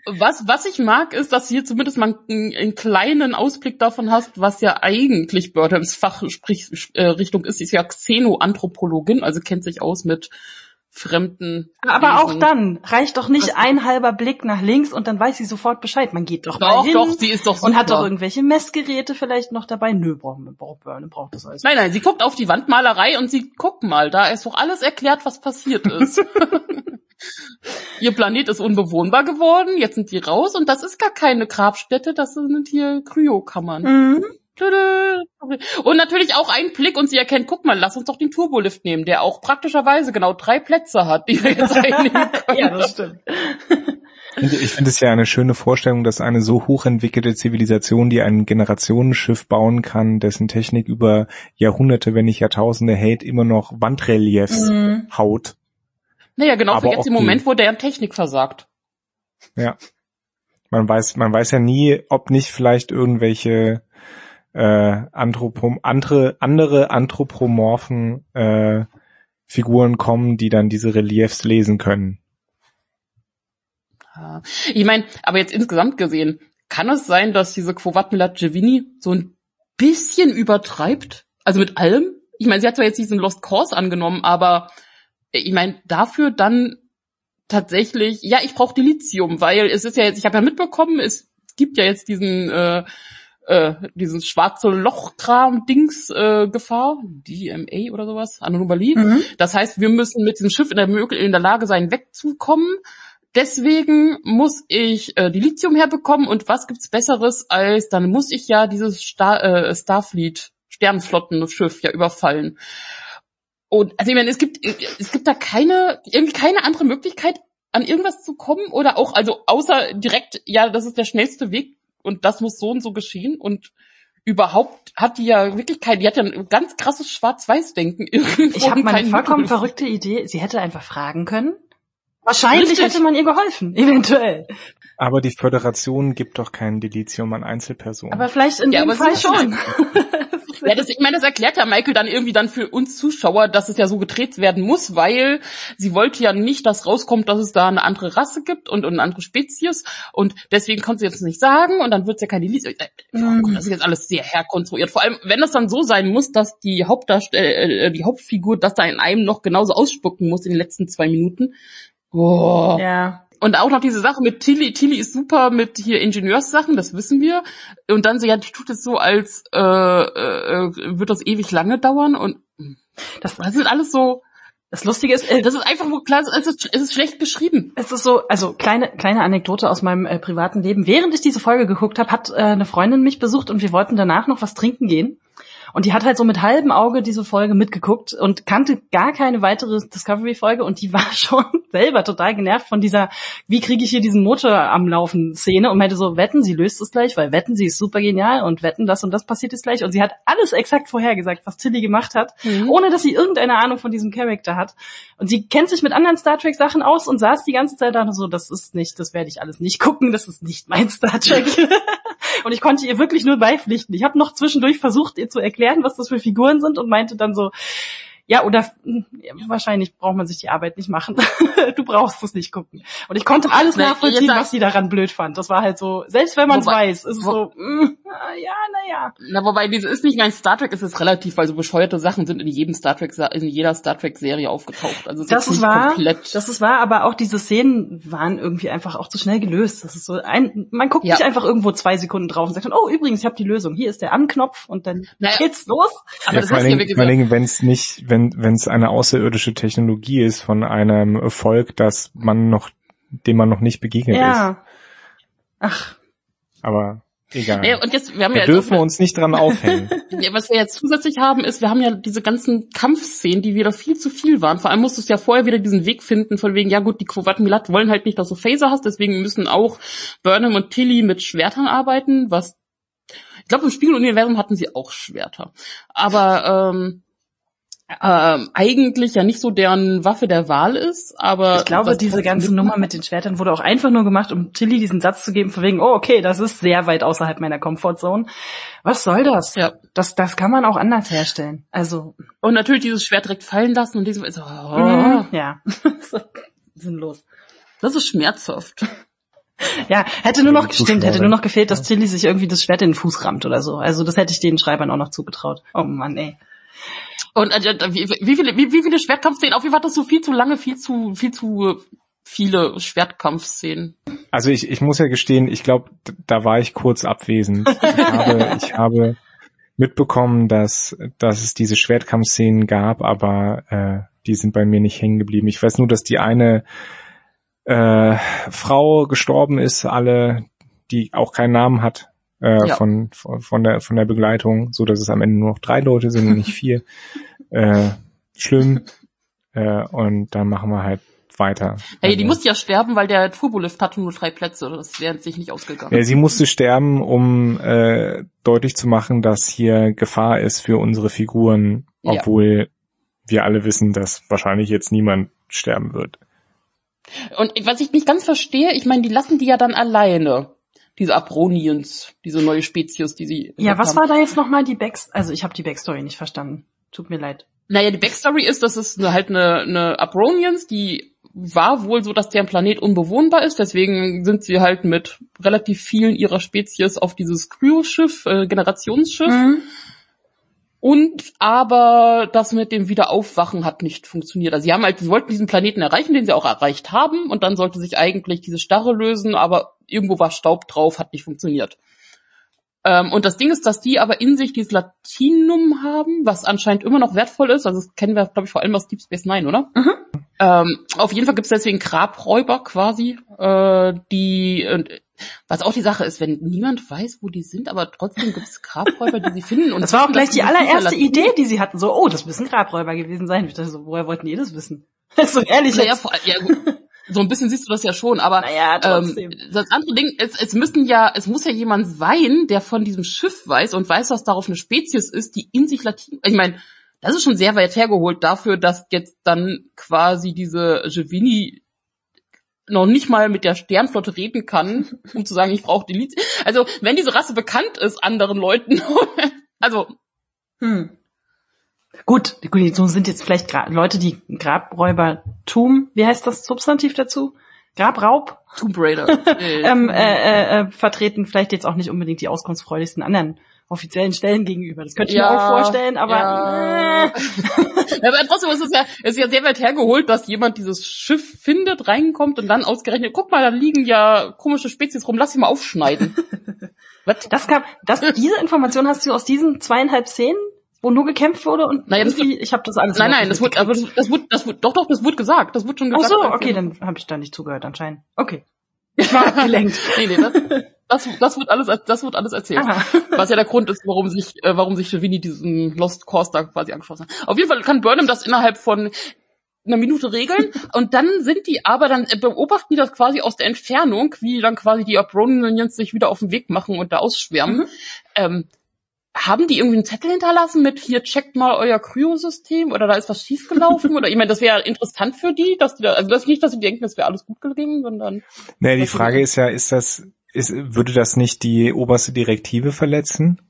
was, was ich mag, ist, dass du hier zumindest mal einen, einen kleinen Ausblick davon hast, was ja eigentlich Burnhams Fachrichtung äh, ist. Sie ist ja Xenoanthropologin, also kennt sich aus mit fremden. Aber Wesen. auch dann reicht doch nicht Was? ein halber Blick nach links und dann weiß sie sofort Bescheid. Man geht doch, doch mal hin doch, sie ist doch super. und hat doch irgendwelche Messgeräte vielleicht noch dabei. Nö, braucht, braucht, braucht das alles. Nein, nein, sie guckt auf die Wandmalerei und sie guckt mal, da ist doch alles erklärt, was passiert ist. <laughs> Ihr Planet ist unbewohnbar geworden, jetzt sind die raus und das ist gar keine Grabstätte, das sind hier Kryokammern. Mhm. Und natürlich auch ein Blick und sie erkennt, guck mal, lass uns doch den Turbolift nehmen, der auch praktischerweise genau drei Plätze hat, die wir jetzt <laughs> einnehmen können. ja, das stimmt. Ich finde es ja eine schöne Vorstellung, dass eine so hochentwickelte Zivilisation, die ein Generationenschiff bauen kann, dessen Technik über Jahrhunderte, wenn nicht Jahrtausende hält, immer noch Wandreliefs mhm. haut. Naja, genau Aber jetzt im Moment, wo deren Technik versagt. Ja. Man weiß, man weiß ja nie, ob nicht vielleicht irgendwelche äh, Anthropom andere, andere anthropomorphen äh, Figuren kommen, die dann diese Reliefs lesen können. Ich meine, aber jetzt insgesamt gesehen, kann es sein, dass diese Quovat Milatjevini so ein bisschen übertreibt? Also mit allem? Ich meine, sie hat zwar jetzt diesen Lost Cause angenommen, aber ich meine, dafür dann tatsächlich, ja, ich brauche Dilithium, weil es ist ja jetzt, ich habe ja mitbekommen, es gibt ja jetzt diesen äh, äh, dieses schwarze Lochkram-Dings äh, Gefahr, DMA oder sowas, Anomalie. Mhm. Das heißt, wir müssen mit diesem Schiff in der, in der Lage sein, wegzukommen. Deswegen muss ich äh, die Lithium herbekommen und was gibt's Besseres als, dann muss ich ja dieses Star, äh, Starfleet, Sternflottenschiff ja überfallen. Und also ich meine, es gibt es gibt da keine irgendwie keine andere Möglichkeit an irgendwas zu kommen oder auch also außer direkt ja, das ist der schnellste Weg und das muss so und so geschehen und überhaupt hat die ja wirklich kein, die hat ja ein ganz krasses Schwarz-Weiß-Denken. <laughs> Ich habe meine vollkommen Mittel. verrückte Idee. Sie hätte einfach fragen können. Wahrscheinlich Richtig. hätte man ihr geholfen, <laughs> eventuell. Aber die Föderation gibt doch kein Delizium an Einzelpersonen. Aber vielleicht in ja, dem Fall schon. <laughs> Ja, das, ich meine, das erklärt ja Michael dann irgendwie dann für uns Zuschauer, dass es ja so gedreht werden muss, weil sie wollte ja nicht, dass rauskommt, dass es da eine andere Rasse gibt und, und eine andere Spezies und deswegen konnte sie jetzt nicht sagen und dann wird es ja keine Lied. Mhm. Das ist jetzt alles sehr herkonstruiert. Vor allem, wenn das dann so sein muss, dass die Hauptdarstell äh, die Hauptfigur das da in einem noch genauso ausspucken muss in den letzten zwei Minuten. Oh. Ja. Und auch noch diese Sache mit Tilly. Tilly ist super mit hier Ingenieurssachen, das wissen wir. Und dann sie ja, die tut es so, als äh, äh, wird das ewig lange dauern. Und das, das sind alles so. Das Lustige ist, äh, das ist einfach nur klar, es ist, es ist schlecht beschrieben. Es ist so, also kleine kleine Anekdote aus meinem äh, privaten Leben. Während ich diese Folge geguckt habe, hat äh, eine Freundin mich besucht und wir wollten danach noch was trinken gehen. Und die hat halt so mit halbem Auge diese Folge mitgeguckt und kannte gar keine weitere Discovery-Folge und die <laughs> war schon selber total genervt von dieser, wie kriege ich hier diesen Motor am Laufen Szene und meinte so, wetten, sie löst es gleich, weil wetten, sie ist super genial und wetten, das und das passiert jetzt gleich. Und sie hat alles exakt vorhergesagt, was Tilly gemacht hat, mhm. ohne dass sie irgendeine Ahnung von diesem Charakter hat. Und sie kennt sich mit anderen Star Trek Sachen aus und saß die ganze Zeit da und so, das ist nicht, das werde ich alles nicht gucken, das ist nicht mein Star Trek. <laughs> und ich konnte ihr wirklich nur beipflichten. Ich habe noch zwischendurch versucht, ihr zu erklären, was das für Figuren sind und meinte dann so, ja, oder ja, wahrscheinlich braucht man sich die Arbeit nicht machen. <laughs> du brauchst es nicht gucken. Und ich konnte alles Na, nachvollziehen, was sie daran blöd fand. Das war halt so, selbst wenn man es weiß, ist es so, mm, ja, naja. Na, wobei, diese ist nicht mein Star Trek, ist es relativ, weil so bescheuerte Sachen sind in jedem Star Trek, in jeder Star Trek Serie aufgetaucht. Also das ist wahr, komplett. das ist wahr, aber auch diese Szenen waren irgendwie einfach auch zu schnell gelöst. Das ist so ein, man guckt ja. nicht einfach irgendwo zwei Sekunden drauf und sagt dann, oh, übrigens, ich habe die Lösung. Hier ist der Anknopf und dann naja. geht's los. Aber ja, das vor allen Dingen, wenn es nicht, wenn wenn es eine außerirdische Technologie ist von einem Volk, das man noch, dem man noch nicht begegnet ja. ist. Ach. Aber egal. Ja, und jetzt, wir haben wir ja dürfen uns nicht dran aufhängen. <laughs> ja, was wir jetzt zusätzlich haben, ist, wir haben ja diese ganzen Kampfszenen, die wieder viel zu viel waren. Vor allem musstest du ja vorher wieder diesen Weg finden, von wegen, ja gut, die Quovat Milat wollen halt nicht, dass du Phaser hast, deswegen müssen auch Burnham und Tilly mit Schwertern arbeiten, was ich glaube, im Spiegeluniversum hatten sie auch Schwerter. Aber ähm, ähm, eigentlich ja nicht so deren Waffe der Wahl ist, aber ich glaube, diese ganze Nummer mit den Schwertern wurde auch einfach nur gemacht, um Tilly diesen Satz zu geben, von wegen, oh okay, das ist sehr weit außerhalb meiner Comfortzone. Was soll das? Ja. Das, das kann man auch anders herstellen. Also und natürlich dieses Schwert direkt fallen lassen und diesem, so, oh. mhm, ja, <laughs> sinnlos. Das ist schmerzhaft. Ja, hätte nur noch gestimmt, hätte nur noch gefehlt, dass Tilly sich irgendwie das Schwert in den Fuß rammt oder so. Also das hätte ich den Schreibern auch noch zugetraut. Oh Mann, ey. Und äh, wie, wie viele, wie, wie viele Schwertkampfszenen? Auf jeden Fall hattest du viel zu lange, viel zu, viel zu viele Schwertkampfszenen. Also ich, ich muss ja gestehen, ich glaube, da war ich kurz abwesend. Ich habe, ich habe mitbekommen, dass, dass es diese Schwertkampfszenen gab, aber äh, die sind bei mir nicht hängen geblieben. Ich weiß nur, dass die eine äh, Frau gestorben ist, alle, die auch keinen Namen hat äh, ja. von, von, von, der, von der Begleitung, so dass es am Ende nur noch drei Leute sind und nicht <laughs> vier. äh, schlimm. Äh, und dann machen wir halt weiter. Hey, die also, musste ja sterben, weil der Turbolift hatte nur drei Plätze. Das wäre sich nicht ausgegangen. Ja, sie musste sterben, um äh, deutlich zu machen, dass hier Gefahr ist für unsere Figuren, obwohl ja. wir alle wissen, dass wahrscheinlich jetzt niemand sterben wird. Und was ich nicht ganz verstehe, ich meine, die lassen die ja dann alleine diese Abronians, diese neue Spezies, die sie. Ja, was haben. war da jetzt nochmal die Backstory? Also ich habe die Backstory nicht verstanden. Tut mir leid. Naja, die Backstory ist, dass es halt eine, eine Abronians, die war wohl so, dass deren Planet unbewohnbar ist, deswegen sind sie halt mit relativ vielen ihrer Spezies auf dieses Cryo-Schiff, äh, Generationsschiff. Mhm. Und aber das mit dem Wiederaufwachen hat nicht funktioniert. Also sie haben halt, sie wollten diesen Planeten erreichen, den sie auch erreicht haben, und dann sollte sich eigentlich diese Starre lösen, aber irgendwo war Staub drauf, hat nicht funktioniert. Ähm, und das Ding ist, dass die aber in sich dieses Latinum haben, was anscheinend immer noch wertvoll ist. Also das kennen wir, glaube ich, vor allem aus Deep Space Nine, oder? Mhm. Ähm, auf jeden Fall gibt es deswegen Grabräuber quasi, äh, die äh, was auch die Sache ist, wenn niemand weiß, wo die sind, aber trotzdem gibt es Grabräuber, die sie finden. Und das war auch gleich die allererste Idee, die sie hatten. So, oh, das müssen Grabräuber gewesen sein. Ich dachte so, woher wollten die das wissen? <laughs> so ehrlich. Naja, vor, ja, so ein bisschen siehst du das ja schon, aber naja, ähm, das andere Ding, es, es müssen ja, es muss ja jemand sein, der von diesem Schiff weiß und weiß, dass darauf eine Spezies ist, die in sich Latin. Ich meine, das ist schon sehr weit hergeholt dafür, dass jetzt dann quasi diese Gevini noch nicht mal mit der Sternflotte reden kann, um zu sagen, ich brauche die Liz. Also, wenn diese Rasse bekannt ist anderen Leuten, <laughs> also. Hm. Gut, so sind jetzt vielleicht Gra Leute, die Grabräubertum, wie heißt das Substantiv dazu? Grabraub? Tomb Raider. <laughs> ähm, äh, äh, äh, vertreten vielleicht jetzt auch nicht unbedingt die auskunftsfreudigsten anderen offiziellen Stellen gegenüber. Das könnte ich ja, mir auch vorstellen, aber. Ja. Äh. <laughs> aber trotzdem ist es ja, ist ja sehr weit hergeholt, dass jemand dieses Schiff findet, reinkommt und dann ausgerechnet, guck mal, da liegen ja komische Spezies rum, lass sie mal aufschneiden. <laughs> Was? Das kam, das, diese Information hast du aus diesen zweieinhalb Szenen, wo nur gekämpft wurde und naja, das wird, ich habe das alles. Nein, nein, das wurde, aber das, das wurde, das wurde, doch, doch, das wurde gesagt, das wurde schon gesagt. Ach so, okay, dann habe ich da nicht zugehört anscheinend. Okay, <laughs> ich war abgelenkt. nee, nee, das, das, das wird alles, das wird alles erzählt. Aha. <laughs> Was ja der Grund ist, warum sich, äh, warum sich Winnie diesen Lost Course da quasi angeschlossen hat. Auf jeden Fall kann Burnham das innerhalb von einer Minute regeln <laughs> und dann sind die aber, dann beobachten die das quasi aus der Entfernung, wie dann quasi die Abronians sich wieder auf den Weg machen und da ausschwärmen. Mhm. Ähm, haben die irgendwie einen Zettel hinterlassen mit hier checkt mal euer Kryosystem oder da ist was schiefgelaufen <laughs> oder ich meine, das wäre interessant für die, dass die da, also das nicht, dass sie denken, das wäre alles gut gegangen, sondern. Nee, die Frage ist ja, ist das, ist, würde das nicht die oberste Direktive verletzen?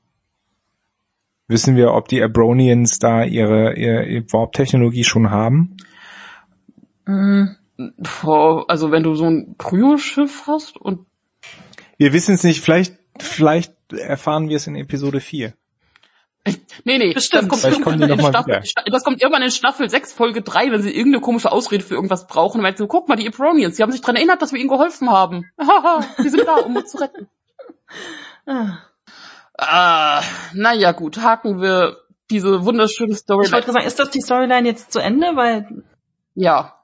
Wissen wir, ob die Abronians da ihre, ihre Warp-Technologie schon haben? Mhm. Also wenn du so ein Kryoschiff hast und wir wissen es nicht, vielleicht, vielleicht erfahren wir es in Episode 4. <laughs> Nee, nee, Bestimmt. das kommt, irgendwann in Staffel, das kommt irgendwann in Staffel 6, Folge 3, wenn sie irgendeine komische Ausrede für irgendwas brauchen. Meinst du, guck mal, die Ebronians, die haben sich dran erinnert, dass wir ihnen geholfen haben. <laughs> Haha, die sind da, um uns zu retten. <laughs> ah. ah, naja, gut, haken wir diese wunderschöne Storyline. Ich wollte sagen, ist das die Storyline jetzt zu Ende? Weil ja.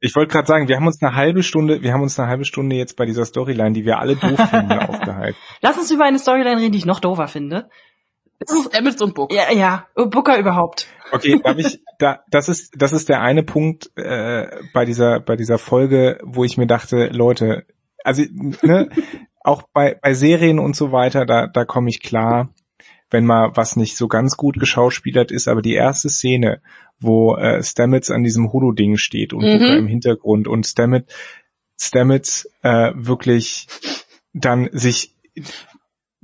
Ich wollte gerade sagen, wir haben uns eine halbe Stunde, wir haben uns eine halbe Stunde jetzt bei dieser Storyline, die wir alle doof finden, aufgehalten. Lass uns über eine Storyline reden, die ich noch doofer finde. Emmett und Book. Ja, ja, Booker überhaupt. Okay, darf ich, da, das ist, das ist der eine Punkt äh, bei dieser, bei dieser Folge, wo ich mir dachte, Leute, also ne, <laughs> auch bei, bei Serien und so weiter, da, da komme ich klar, wenn mal was nicht so ganz gut geschauspielert ist, aber die erste Szene, wo äh, Stamets an diesem Holo-Ding steht und mhm. Booker im Hintergrund und Stamets, Stamets äh, wirklich dann sich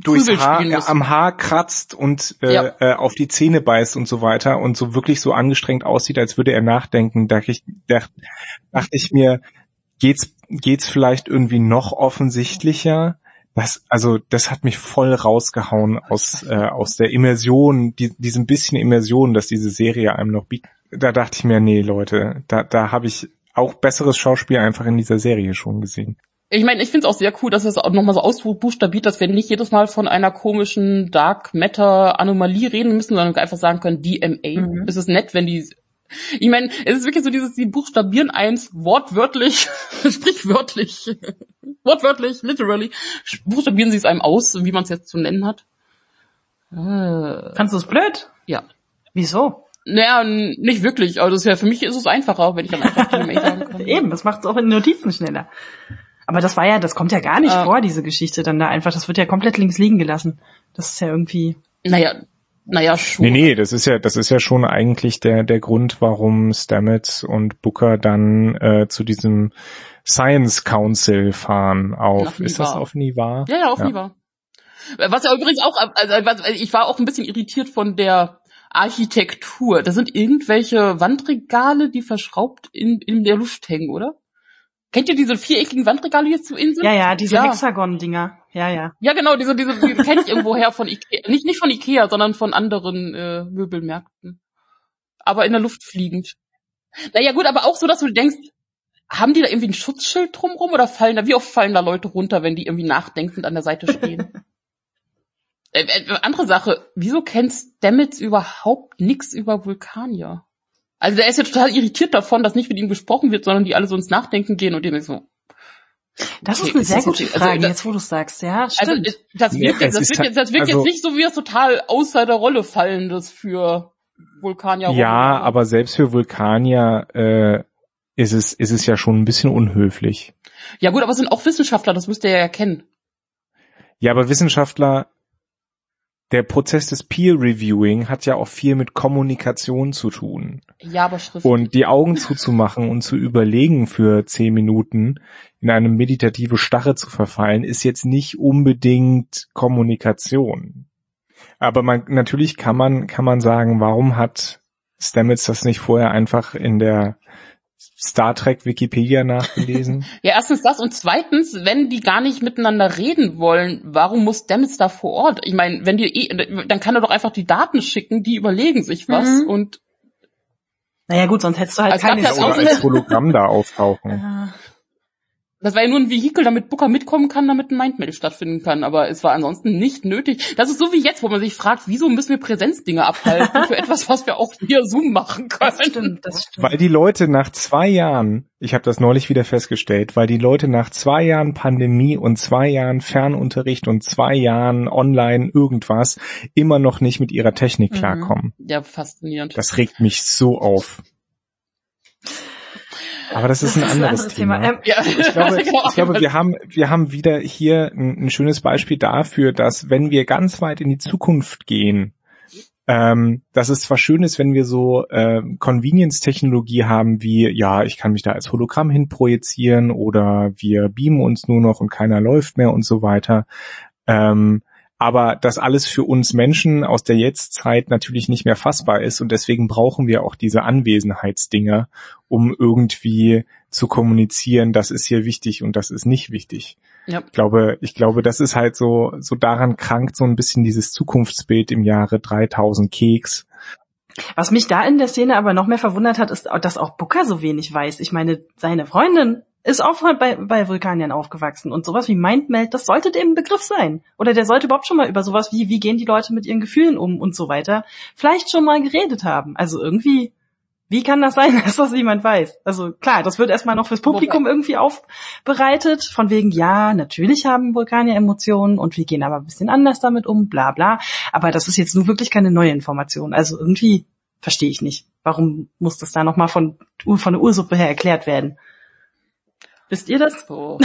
durchs Haar, äh, am Haar kratzt und äh, ja. äh, auf die Zähne beißt und so weiter und so wirklich so angestrengt aussieht, als würde er nachdenken, dachte ich, dachte, dachte ich mir, geht's, geht's vielleicht irgendwie noch offensichtlicher? Das, also, das hat mich voll rausgehauen aus, äh, aus der Immersion, die, diesem bisschen Immersion, dass diese Serie einem noch bietet. Da dachte ich mir, nee, Leute, da, da habe ich auch besseres Schauspiel einfach in dieser Serie schon gesehen. Ich meine, ich finde es auch sehr cool, dass es auch nochmal so ausbuchstabiert, dass wir nicht jedes Mal von einer komischen Dark Matter Anomalie reden müssen, sondern einfach sagen können, DMA. Mhm. Es ist nett, wenn die ich meine, es ist wirklich so dieses, die buchstabieren eins wortwörtlich, <laughs> sprichwörtlich, <laughs> wortwörtlich, literally, buchstabieren sie es einem aus, wie man es jetzt zu nennen hat. Äh, Fandest du es blöd? Ja. Wieso? Naja, nicht wirklich. Also ja, für mich ist es einfacher, wenn ich dann einfach DMA sagen kann. <laughs> Eben, das macht es auch in Notizen schneller. Aber das war ja, das kommt ja gar nicht äh, vor, diese Geschichte dann da einfach. Das wird ja komplett links liegen gelassen. Das ist ja irgendwie. Naja, naja, schon. Nee, nee, das ist ja, das ist ja schon eigentlich der, der Grund, warum Stamets und Booker dann äh, zu diesem Science Council fahren auf, ist das auf Niva? Ja, ja, auf ja. Niva. Was ja übrigens auch, also, also ich war auch ein bisschen irritiert von der Architektur. Da sind irgendwelche Wandregale, die verschraubt in, in der Luft hängen, oder? Kennt ihr diese viereckigen Wandregale hier zu Insel? Ja, ja, diese ja. Hexagon-Dinger. Ja, ja. Ja, genau, diese, diese, diese kenne ich irgendwoher von Ikea. Nicht, nicht von Ikea, sondern von anderen äh, Möbelmärkten. Aber in der Luft fliegend. Naja, gut, aber auch so, dass du denkst, haben die da irgendwie ein Schutzschild drumrum oder fallen da, wie oft fallen da Leute runter, wenn die irgendwie nachdenkend an der Seite stehen? <laughs> äh, äh, andere Sache, wieso kennt Stamets überhaupt nix über Vulkanier? Also der ist ja total irritiert davon, dass nicht mit ihm gesprochen wird, sondern die alle so ins Nachdenken gehen und dem so. Das okay, ist eine sehr gute okay. Frage, also, jetzt wo du sagst, ja, also, stimmt. Also, das wirkt, ja, das wirkt, jetzt, das wirkt also, jetzt nicht so wie das total außer der Rolle fallendes für Vulkanier. Ja, Rolle. aber selbst für Vulkanier äh, ist es ist es ja schon ein bisschen unhöflich. Ja gut, aber es sind auch Wissenschaftler, das müsst ihr ja erkennen. Ja, aber Wissenschaftler der Prozess des Peer Reviewing hat ja auch viel mit Kommunikation zu tun. Ja, aber schriftlich. Und die Augen zuzumachen und zu überlegen für zehn Minuten in eine meditative Starre zu verfallen, ist jetzt nicht unbedingt Kommunikation. Aber man, natürlich kann man, kann man sagen, warum hat Stamets das nicht vorher einfach in der Star Trek Wikipedia nachgelesen? <laughs> ja, erstens das und zweitens, wenn die gar nicht miteinander reden wollen, warum muss Stamets da vor Ort? Ich meine, wenn die eh, dann kann er doch einfach die Daten schicken, die überlegen sich was mhm. und naja gut, sonst hättest du halt also keine oder als Hologramm da auftauchen. <laughs> das war ja nur ein Vehikel, damit Booker mitkommen kann, damit ein Mindmeld stattfinden kann. Aber es war ansonsten nicht nötig. Das ist so wie jetzt, wo man sich fragt, wieso müssen wir Präsenzdinge abhalten für <laughs> etwas, was wir auch via Zoom machen können. Das stimmt, das stimmt. Weil die Leute nach zwei Jahren, ich habe das neulich wieder festgestellt, weil die Leute nach zwei Jahren Pandemie und zwei Jahren Fernunterricht und zwei Jahren Online irgendwas immer noch nicht mit ihrer Technik mhm. klarkommen. Ja, faszinierend. Das regt mich so auf. Aber das ist, das ein, ist anderes ein anderes Thema. Thema. Ähm, ja. Ich glaube, <laughs> ich glaube, wir haben, wir haben wieder hier ein, ein, schönes Beispiel dafür, dass wenn wir ganz weit in die Zukunft gehen, ähm, dass es zwar schön ist, wenn wir so äh, Convenience-Technologie haben, wie ja, ich kann mich da als Hologramm hinprojizieren oder wir beamen uns nur noch und keiner läuft mehr und so weiter. Ähm, aber das alles für uns Menschen aus der Jetztzeit natürlich nicht mehr fassbar ist und deswegen brauchen wir auch diese Anwesenheitsdinger, um irgendwie zu kommunizieren, das ist hier wichtig und das ist nicht wichtig. Ja. Ich glaube, ich glaube, das ist halt so, so daran krankt so ein bisschen dieses Zukunftsbild im Jahre 3000 Keks. Was mich da in der Szene aber noch mehr verwundert hat, ist, dass auch Booker so wenig weiß. Ich meine, seine Freundin ist auch bei, bei Vulkaniern aufgewachsen und sowas wie Mindmeld, das sollte dem Begriff sein. Oder der sollte überhaupt schon mal über sowas wie, wie gehen die Leute mit ihren Gefühlen um und so weiter, vielleicht schon mal geredet haben. Also irgendwie, wie kann das sein, <laughs> dass das niemand weiß? Also klar, das wird erstmal noch fürs Publikum irgendwie aufbereitet, von wegen, ja, natürlich haben Vulkanier Emotionen und wir gehen aber ein bisschen anders damit um, bla bla. Aber das ist jetzt nur wirklich keine neue Information. Also irgendwie verstehe ich nicht. Warum muss das da nochmal von, von der Ursuppe her erklärt werden? Wisst ihr das? So.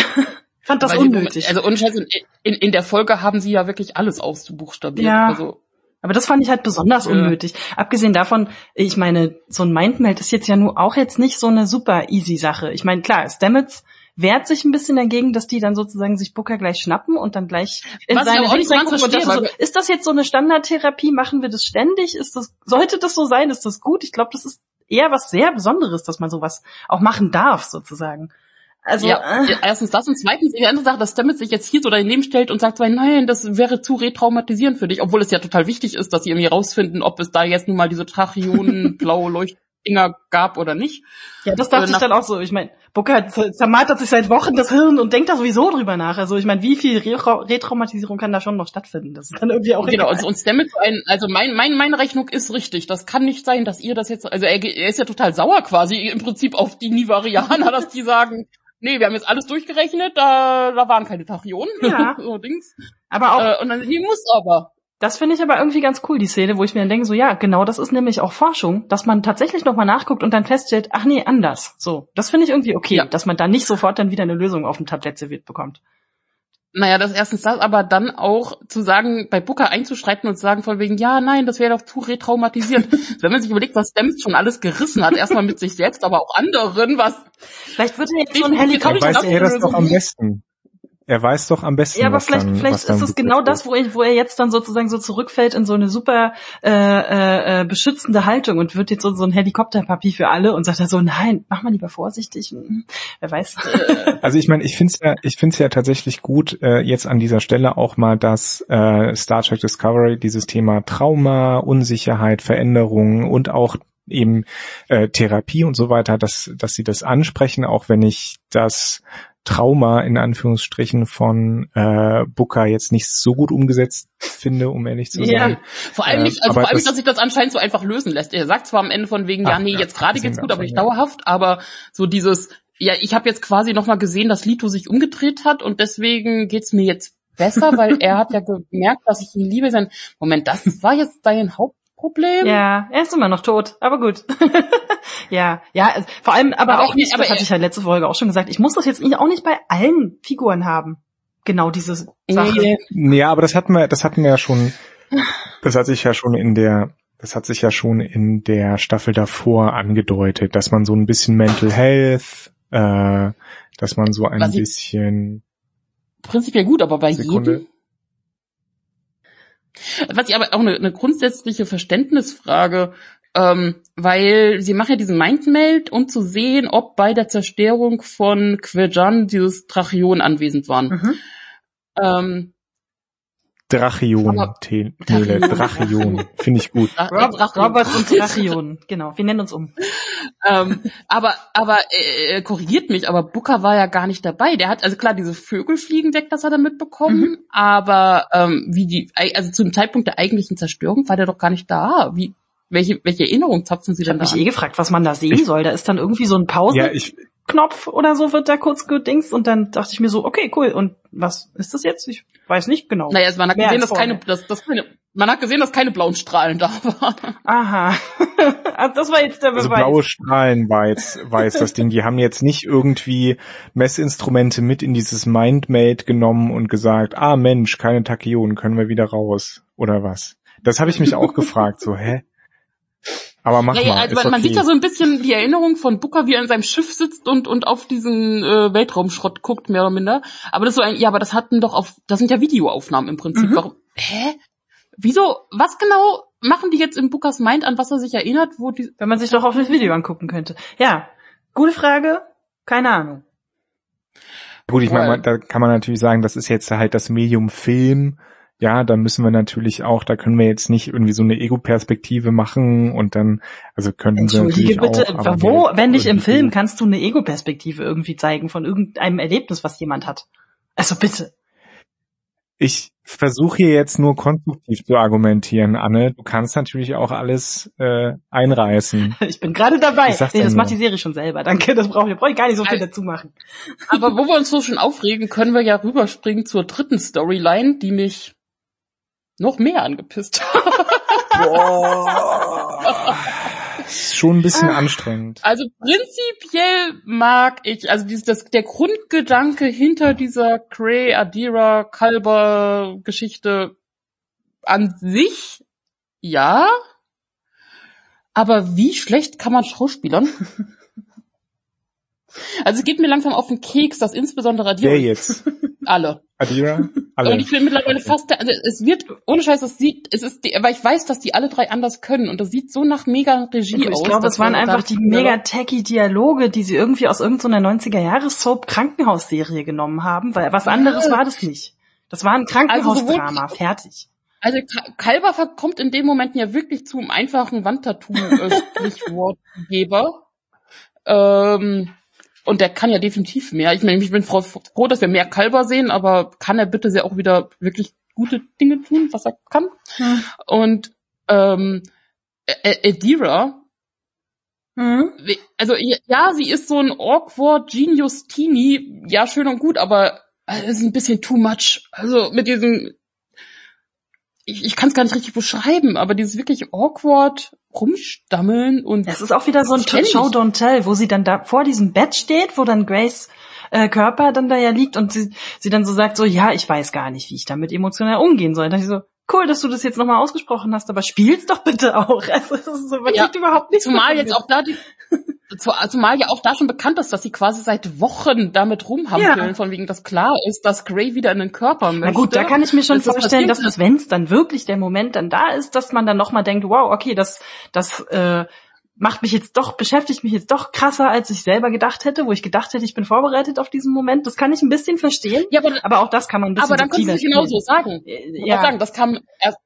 Fand das Weil unnötig. Die, also unschätzen, in, in der Folge haben sie ja wirklich alles auszubuchstabieren. Ja. Also, aber das fand ich halt besonders ja. unnötig. Abgesehen davon, ich meine, so ein Mindmeld ist jetzt ja nur auch jetzt nicht so eine super easy Sache. Ich meine, klar, Stamets wehrt sich ein bisschen dagegen, dass die dann sozusagen sich Booker gleich schnappen und dann gleich in Was seine Dings reingucken und das so, ist das jetzt so eine Standardtherapie? Machen wir das ständig? Ist das, sollte das so sein? Ist das gut? Ich glaube, das ist eher was sehr Besonderes, dass man sowas auch machen darf, sozusagen. Also ja, äh. erstens das und zweitens die andere Sache, dass Stamets sich jetzt hier so daneben stellt und sagt, nein, das wäre zu retraumatisierend für dich, obwohl es ja total wichtig ist, dass sie irgendwie rausfinden, ob es da jetzt nun mal diese Trachionen, <laughs> blaue Leuchtdinger gab oder nicht. Ja, das dachte äh, ich dann auch so. Ich meine, Booker zermartert sich seit Wochen das Hirn und denkt da sowieso drüber nach. Also ich meine, wie viel Retraumatisierung kann da schon noch stattfinden? Das ist dann irgendwie auch Genau, und, und Stamets, also mein, mein, meine Rechnung ist richtig. Das kann nicht sein, dass ihr das jetzt, also er, er ist ja total sauer quasi im Prinzip auf die Nivarianer, dass die sagen, nee, wir haben jetzt alles durchgerechnet, da, da waren keine Tachyonen. Ja. <laughs> so Dings. Aber auch. Äh, und dann, die muss aber. Das finde ich aber irgendwie ganz cool, die Szene, wo ich mir dann denke, so ja, genau, das ist nämlich auch Forschung, dass man tatsächlich nochmal nachguckt und dann feststellt, ach nee, anders. So, das finde ich irgendwie okay, ja. dass man da nicht sofort dann wieder eine Lösung auf dem Tablett serviert bekommt. Naja, das erstens das, aber dann auch zu sagen, bei Booker einzuschreiten und zu sagen von wegen, ja, nein, das wäre doch zu retraumatisierend. <laughs> Wenn man sich überlegt, was Stamets schon alles gerissen hat, erstmal mit sich selbst, aber auch anderen, was... Vielleicht wird er jetzt so ein Helikopter... Weiß er das doch am besten. Er weiß doch am besten. Ja, aber vielleicht, dann, vielleicht ist es genau das, wo er, wo er jetzt dann sozusagen so zurückfällt in so eine super äh, äh, äh, beschützende Haltung und wird jetzt so, so ein Helikopterpapi für alle und sagt er so, nein, mach mal lieber vorsichtig. Hm, wer weiß. <laughs> Also ich meine, ich finde es ja, ich finde es ja tatsächlich gut, äh, jetzt an dieser Stelle auch mal, dass äh, Star Trek Discovery dieses Thema Trauma, Unsicherheit, Veränderung und auch eben äh, Therapie und so weiter, dass, dass sie das ansprechen, auch wenn ich das Trauma in Anführungsstrichen von äh, Booker jetzt nicht so gut umgesetzt finde, um ehrlich zu sein. Ja, vor allem nicht, also vor allem nicht, dass sich das anscheinend so einfach lösen lässt. Er sagt zwar am Ende von wegen, Ach, ja, nee, ja, jetzt gerade geht's gut, aber nicht ja. dauerhaft, aber so dieses, ja, ich habe jetzt quasi nochmal gesehen, dass Lito sich umgedreht hat und deswegen geht's mir jetzt besser, weil er hat ja <laughs> gemerkt, dass ich ihn liebe. Sein Moment, das war jetzt dein Haupt Problem. Ja, er ist immer noch tot, aber gut. <laughs> ja, ja, also, vor allem, aber, aber auch nicht, aber das hatte ich ja letzte Folge auch schon gesagt, ich muss das jetzt auch nicht bei allen Figuren haben. Genau diese Sache. Nee. Ja, aber das hatten wir, das hatten wir ja schon, das hat sich ja schon in der, das hat sich ja schon in der Staffel davor angedeutet, dass man so ein bisschen Mental Health, äh, dass man so ein Was bisschen prinzipiell gut, aber bei Sekunde. jedem was ich aber auch eine, eine grundsätzliche Verständnisfrage, ähm, weil sie machen ja diesen Mindmeld, um zu sehen, ob bei der Zerstörung von Quejan dieses Trachion anwesend waren. Mhm. Ähm, Drachion, Drachion, Drachion. finde ich gut. Rob, Robert und Drachion, genau, wir nennen uns um. Ähm, aber aber äh, korrigiert mich, aber Booker war ja gar nicht dabei. Der hat also klar diese Vögel fliegen weg, das hat er mitbekommen, mhm. aber ähm, wie die also zum Zeitpunkt der eigentlichen Zerstörung war der doch gar nicht da. Wie welche welche Erinnerung zapfen Sie ich denn da? Ich habe mich eh gefragt, was man da sehen soll. Da ist dann irgendwie so ein Pause. Ja, ich Knopf oder so wird da kurz gedingst und dann dachte ich mir so, okay, cool. Und was ist das jetzt? Ich weiß nicht genau. Naja, also man hat gesehen, dass keine, dass, dass keine, man hat gesehen, dass keine blauen Strahlen da waren. Aha. <laughs> Ah, das war jetzt der Beweis. Also blaue Strahlen war jetzt, war jetzt das Ding. Die haben jetzt nicht irgendwie Messinstrumente mit in dieses Mindmade genommen und gesagt, ah Mensch, keine Tachyonen, können wir wieder raus. Oder was? Das habe ich mich auch gefragt, so, hä? Aber mach naja, mal. Also man, okay. man sieht da so ein bisschen die Erinnerung von Booker, wie er in seinem Schiff sitzt und und auf diesen äh, Weltraumschrott guckt, mehr oder minder. Aber das ist so ein, ja, aber das hatten doch auf, das sind ja Videoaufnahmen im Prinzip. Mhm. Warum? Hä? Wieso? Was genau machen die jetzt in Bookers Mind, an was er sich erinnert, wo die? Wenn man sich doch auf das Video angucken könnte. Ja, gute Frage. Keine Ahnung. Gut, ich meine, da kann man natürlich sagen, das ist jetzt halt das Medium Film ja, da müssen wir natürlich auch, da können wir jetzt nicht irgendwie so eine Ego-Perspektive machen und dann, also könnten sie natürlich bitte, auch, wo, wenn nicht im Film, kannst du eine Ego-Perspektive irgendwie zeigen von irgendeinem Erlebnis, was jemand hat. Also bitte. Ich versuche hier jetzt nur konstruktiv zu argumentieren, Anne. Du kannst natürlich auch alles äh, einreißen. <laughs> Ich bin gerade dabei. Nee, das macht die Serie schon selber. Danke, das brauche ich, brauch ich gar nicht so viel also, dazu machen. <laughs> Aber wo wir uns so schon aufregen, können wir ja rüberspringen zur dritten Storyline, die mich noch mehr angepisst. <laughs> Boah. Schon ein bisschen ah. anstrengend. Also prinzipiell mag ich, also dieses, das, der Grundgedanke hinter dieser Grey Adira Kalber Geschichte an sich, ja. Aber wie schlecht kann man Schauspielern? <laughs> Also es geht mir langsam auf den Keks, dass insbesondere Adira. Wer jetzt? <laughs> Alle. Adira? Alle. Und ich bin mittlerweile fast, also es wird, ohne Scheiß, es sieht, es ist, die, aber ich weiß, dass die alle drei anders können und das sieht so nach mega Regie ich aus. Ich glaube, es waren einfach die mega tacky Dialoge, die sie irgendwie aus irgendeiner 90er Jahres Soap Krankenhausserie genommen haben, weil was anderes ja. war das nicht. Das war ein Krankenhausdrama, also fertig. Also Kalber kommt in dem Moment ja wirklich zum einfachen Wandtattoo-Sprichwortgeber. <laughs> ähm, und der kann ja definitiv mehr. Ich meine, ich bin froh, dass wir mehr Kalber sehen, aber kann er bitte sehr auch wieder wirklich gute Dinge tun, was er kann. Hm. Und ähm, Adira, hm. also ja, sie ist so ein awkward Genius Teenie, ja schön und gut, aber es ist ein bisschen too much. Also mit diesem ich, ich kann es gar nicht richtig beschreiben, aber dieses wirklich awkward rumstammeln und es ist auch wieder so ein Show Don't Tell, wo sie dann da vor diesem Bett steht, wo dann Grace äh, Körper dann da ja liegt und sie, sie dann so sagt so, ja, ich weiß gar nicht, wie ich damit emotional umgehen soll. Da ich so, cool, dass du das jetzt nochmal ausgesprochen hast, aber spiel's doch bitte auch. <laughs> Also, das ist so, man ja, überhaupt nicht. Zumal jetzt auch da die, zumal ja auch da schon bekannt ist, dass sie quasi seit Wochen damit rumhampeln, ja. von wegen, dass klar ist, dass Grey wieder in den Körper möchte. Na gut, da kann ich mir schon das vorstellen, dass es, wenn es dann wirklich der Moment dann da ist, dass man dann nochmal denkt, wow, okay, das, das, äh, macht mich jetzt doch, beschäftigt mich jetzt doch krasser, als ich selber gedacht hätte, wo ich gedacht hätte, ich bin vorbereitet auf diesen Moment. Das kann ich ein bisschen verstehen. Ja, aber, aber auch das kann man ein bisschen Aber dann kannst du es genauso sagen. Äh, ja. sagen. Das kam erst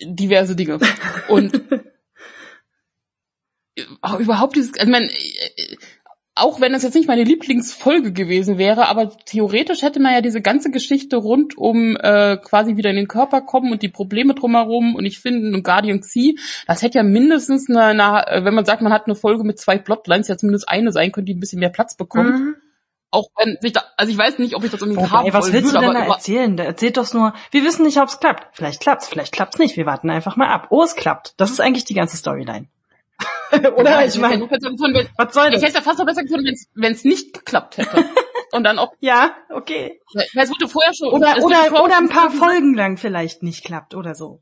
diverse Dinge. Und <laughs> überhaupt dieses, also ich meine, auch wenn es jetzt nicht meine Lieblingsfolge gewesen wäre, aber theoretisch hätte man ja diese ganze Geschichte rund um äh, quasi wieder in den Körper kommen und die Probleme drumherum und ich finde und Guardian C, das hätte ja mindestens eine, eine, äh, wenn man sagt, man hat eine Folge mit zwei Plotlines, ja zumindest eine sein können, die ein bisschen mehr Platz bekommt. Mhm. Auch wenn sich da, also ich weiß nicht, ob ich das irgendwie haben was willst würde, du denn da erzählen? Der erzählt doch nur, wir wissen nicht, ob es klappt. Vielleicht klappt's, vielleicht klappt's nicht. Wir warten einfach mal ab. Oh, es klappt. Das ist eigentlich die ganze Storyline. Oder? ich meine, was soll das? Ich hätte ja fast noch besser gefunden, wenn es nicht geklappt hätte. <laughs> Und dann auch. ja, okay. Es wurde vorher schon. Oder, oder, oder ein paar Folgen lang vielleicht nicht klappt oder so.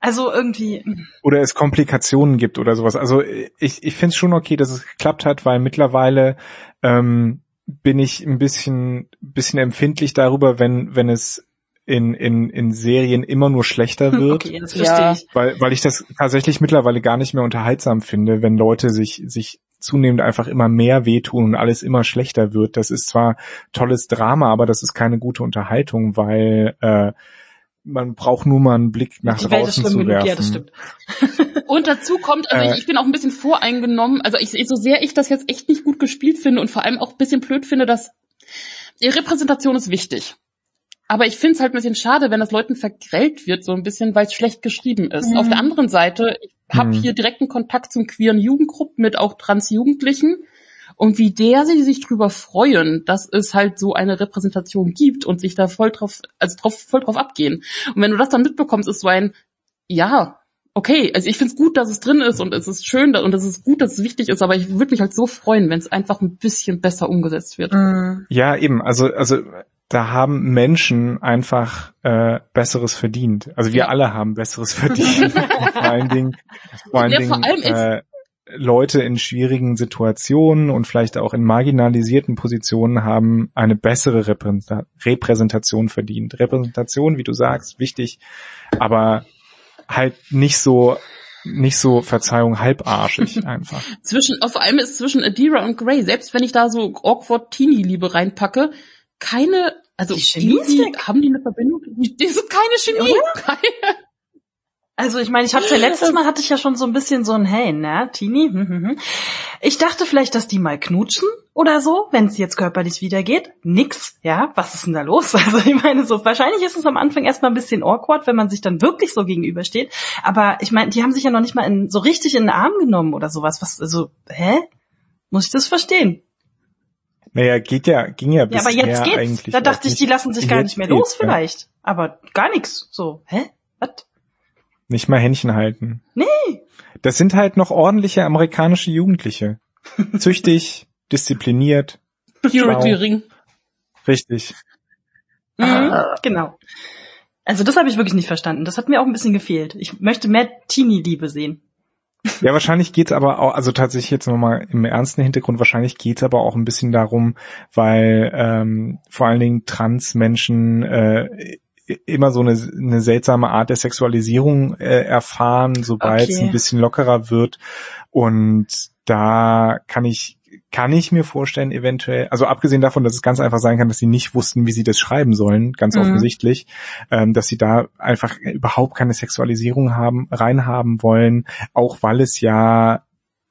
Also irgendwie. Oder es Komplikationen gibt oder sowas. Also ich, ich finde es schon okay, dass es geklappt hat, weil mittlerweile ähm, bin ich ein bisschen, bisschen empfindlich darüber, wenn, wenn es in, in, in Serien immer nur schlechter <laughs> wird. Okay, das verstehe ja. ich. Weil, weil ich das tatsächlich mittlerweile gar nicht mehr unterhaltsam finde, wenn Leute sich, sich zunehmend einfach immer mehr wehtun und alles immer schlechter wird. Das ist zwar tolles Drama, aber das ist keine gute Unterhaltung, weil äh, man braucht nur mal einen Blick nach draußen zu werfen. ja, das stimmt. <laughs> Und dazu kommt, also Äh. ich, ich bin auch ein bisschen voreingenommen, also ich, so sehr ich das jetzt echt nicht gut gespielt finde und vor allem auch ein bisschen blöd finde, dass die Repräsentation ist wichtig. Aber ich finde es halt ein bisschen schade, wenn das Leuten vergrellt wird, so ein bisschen, weil es schlecht geschrieben ist. Mhm. Auf der anderen Seite, ich habe Mhm. hier direkten Kontakt zum queeren Jugendgruppen mit auch Trans-Jugendlichen. Und wie der sie sich drüber freuen, dass es halt so eine Repräsentation gibt und sich da voll drauf, also drauf, voll drauf abgehen. Und wenn du das dann mitbekommst, ist so ein, ja, okay, also ich find's gut, dass es drin ist und es ist schön und es ist gut, dass es wichtig ist, aber ich würde mich halt so freuen, wenn es einfach ein bisschen besser umgesetzt wird. Mhm. Ja, eben. Also, also da haben Menschen einfach äh, Besseres verdient. Also wir alle haben Besseres <laughs> verdient. vor allen Dingen, vor allen Ja, Dingen vor allem äh, Leute in schwierigen Situationen und vielleicht auch in marginalisierten Positionen haben eine bessere Repräsenta Repräsentation verdient. Repräsentation, wie du sagst, wichtig, aber halt nicht so nicht so Verzeihung halbarschig <laughs> einfach. Zwischen, vor allem ist zwischen Adira und Grey, selbst wenn ich da so awkward Teenie-Liebe reinpacke, keine, also Die Chemie irgendwie weg. haben die eine Verbindung? Das ist keine Chemie. <laughs> Keine. Also ich meine, ich hab's ja letztes Mal hatte ich ja schon so ein bisschen so ein Hey, ne, Tini. hm, hm, hm. Ich dachte vielleicht, dass die mal knutschen oder so, wenn es jetzt körperlich wieder geht. Nix, ja, was ist denn da los? <laughs> Also ich meine, so wahrscheinlich ist es am Anfang erstmal ein bisschen awkward, wenn man sich dann wirklich so gegenübersteht. Aber ich meine, die haben sich ja noch nicht mal in, so richtig in den Arm genommen oder sowas. Was, also, hä? Muss ich das verstehen? Naja, geht ja, ging ja Ja, bisher aber jetzt geht's. eigentlich. Da dachte ich, die lassen sich gar nicht mehr los ja. vielleicht. Aber gar nix. So, hä? Was? Nicht mal Händchen halten. Nee. Das sind halt noch ordentliche amerikanische Jugendliche. <laughs> Züchtig, diszipliniert, Purity Ring. richtig. Mhm, genau. Also das habe ich wirklich nicht verstanden. Das hat mir auch ein bisschen gefehlt. Ich möchte mehr Teenie-Liebe sehen. Ja, wahrscheinlich geht's aber auch, also tatsächlich jetzt nochmal im ernsten Hintergrund, wahrscheinlich geht's aber auch ein bisschen darum, weil ähm, vor allen Dingen Trans-Menschen äh, immer so eine, eine seltsame Art der Sexualisierung äh, erfahren, sobald es Okay. ein bisschen lockerer wird. Und da kann ich kann ich mir vorstellen, eventuell, also abgesehen davon, dass es ganz einfach sein kann, dass sie nicht wussten, wie sie das schreiben sollen, ganz Mhm. offensichtlich, ähm, dass sie da einfach überhaupt keine Sexualisierung haben, reinhaben wollen, auch weil es ja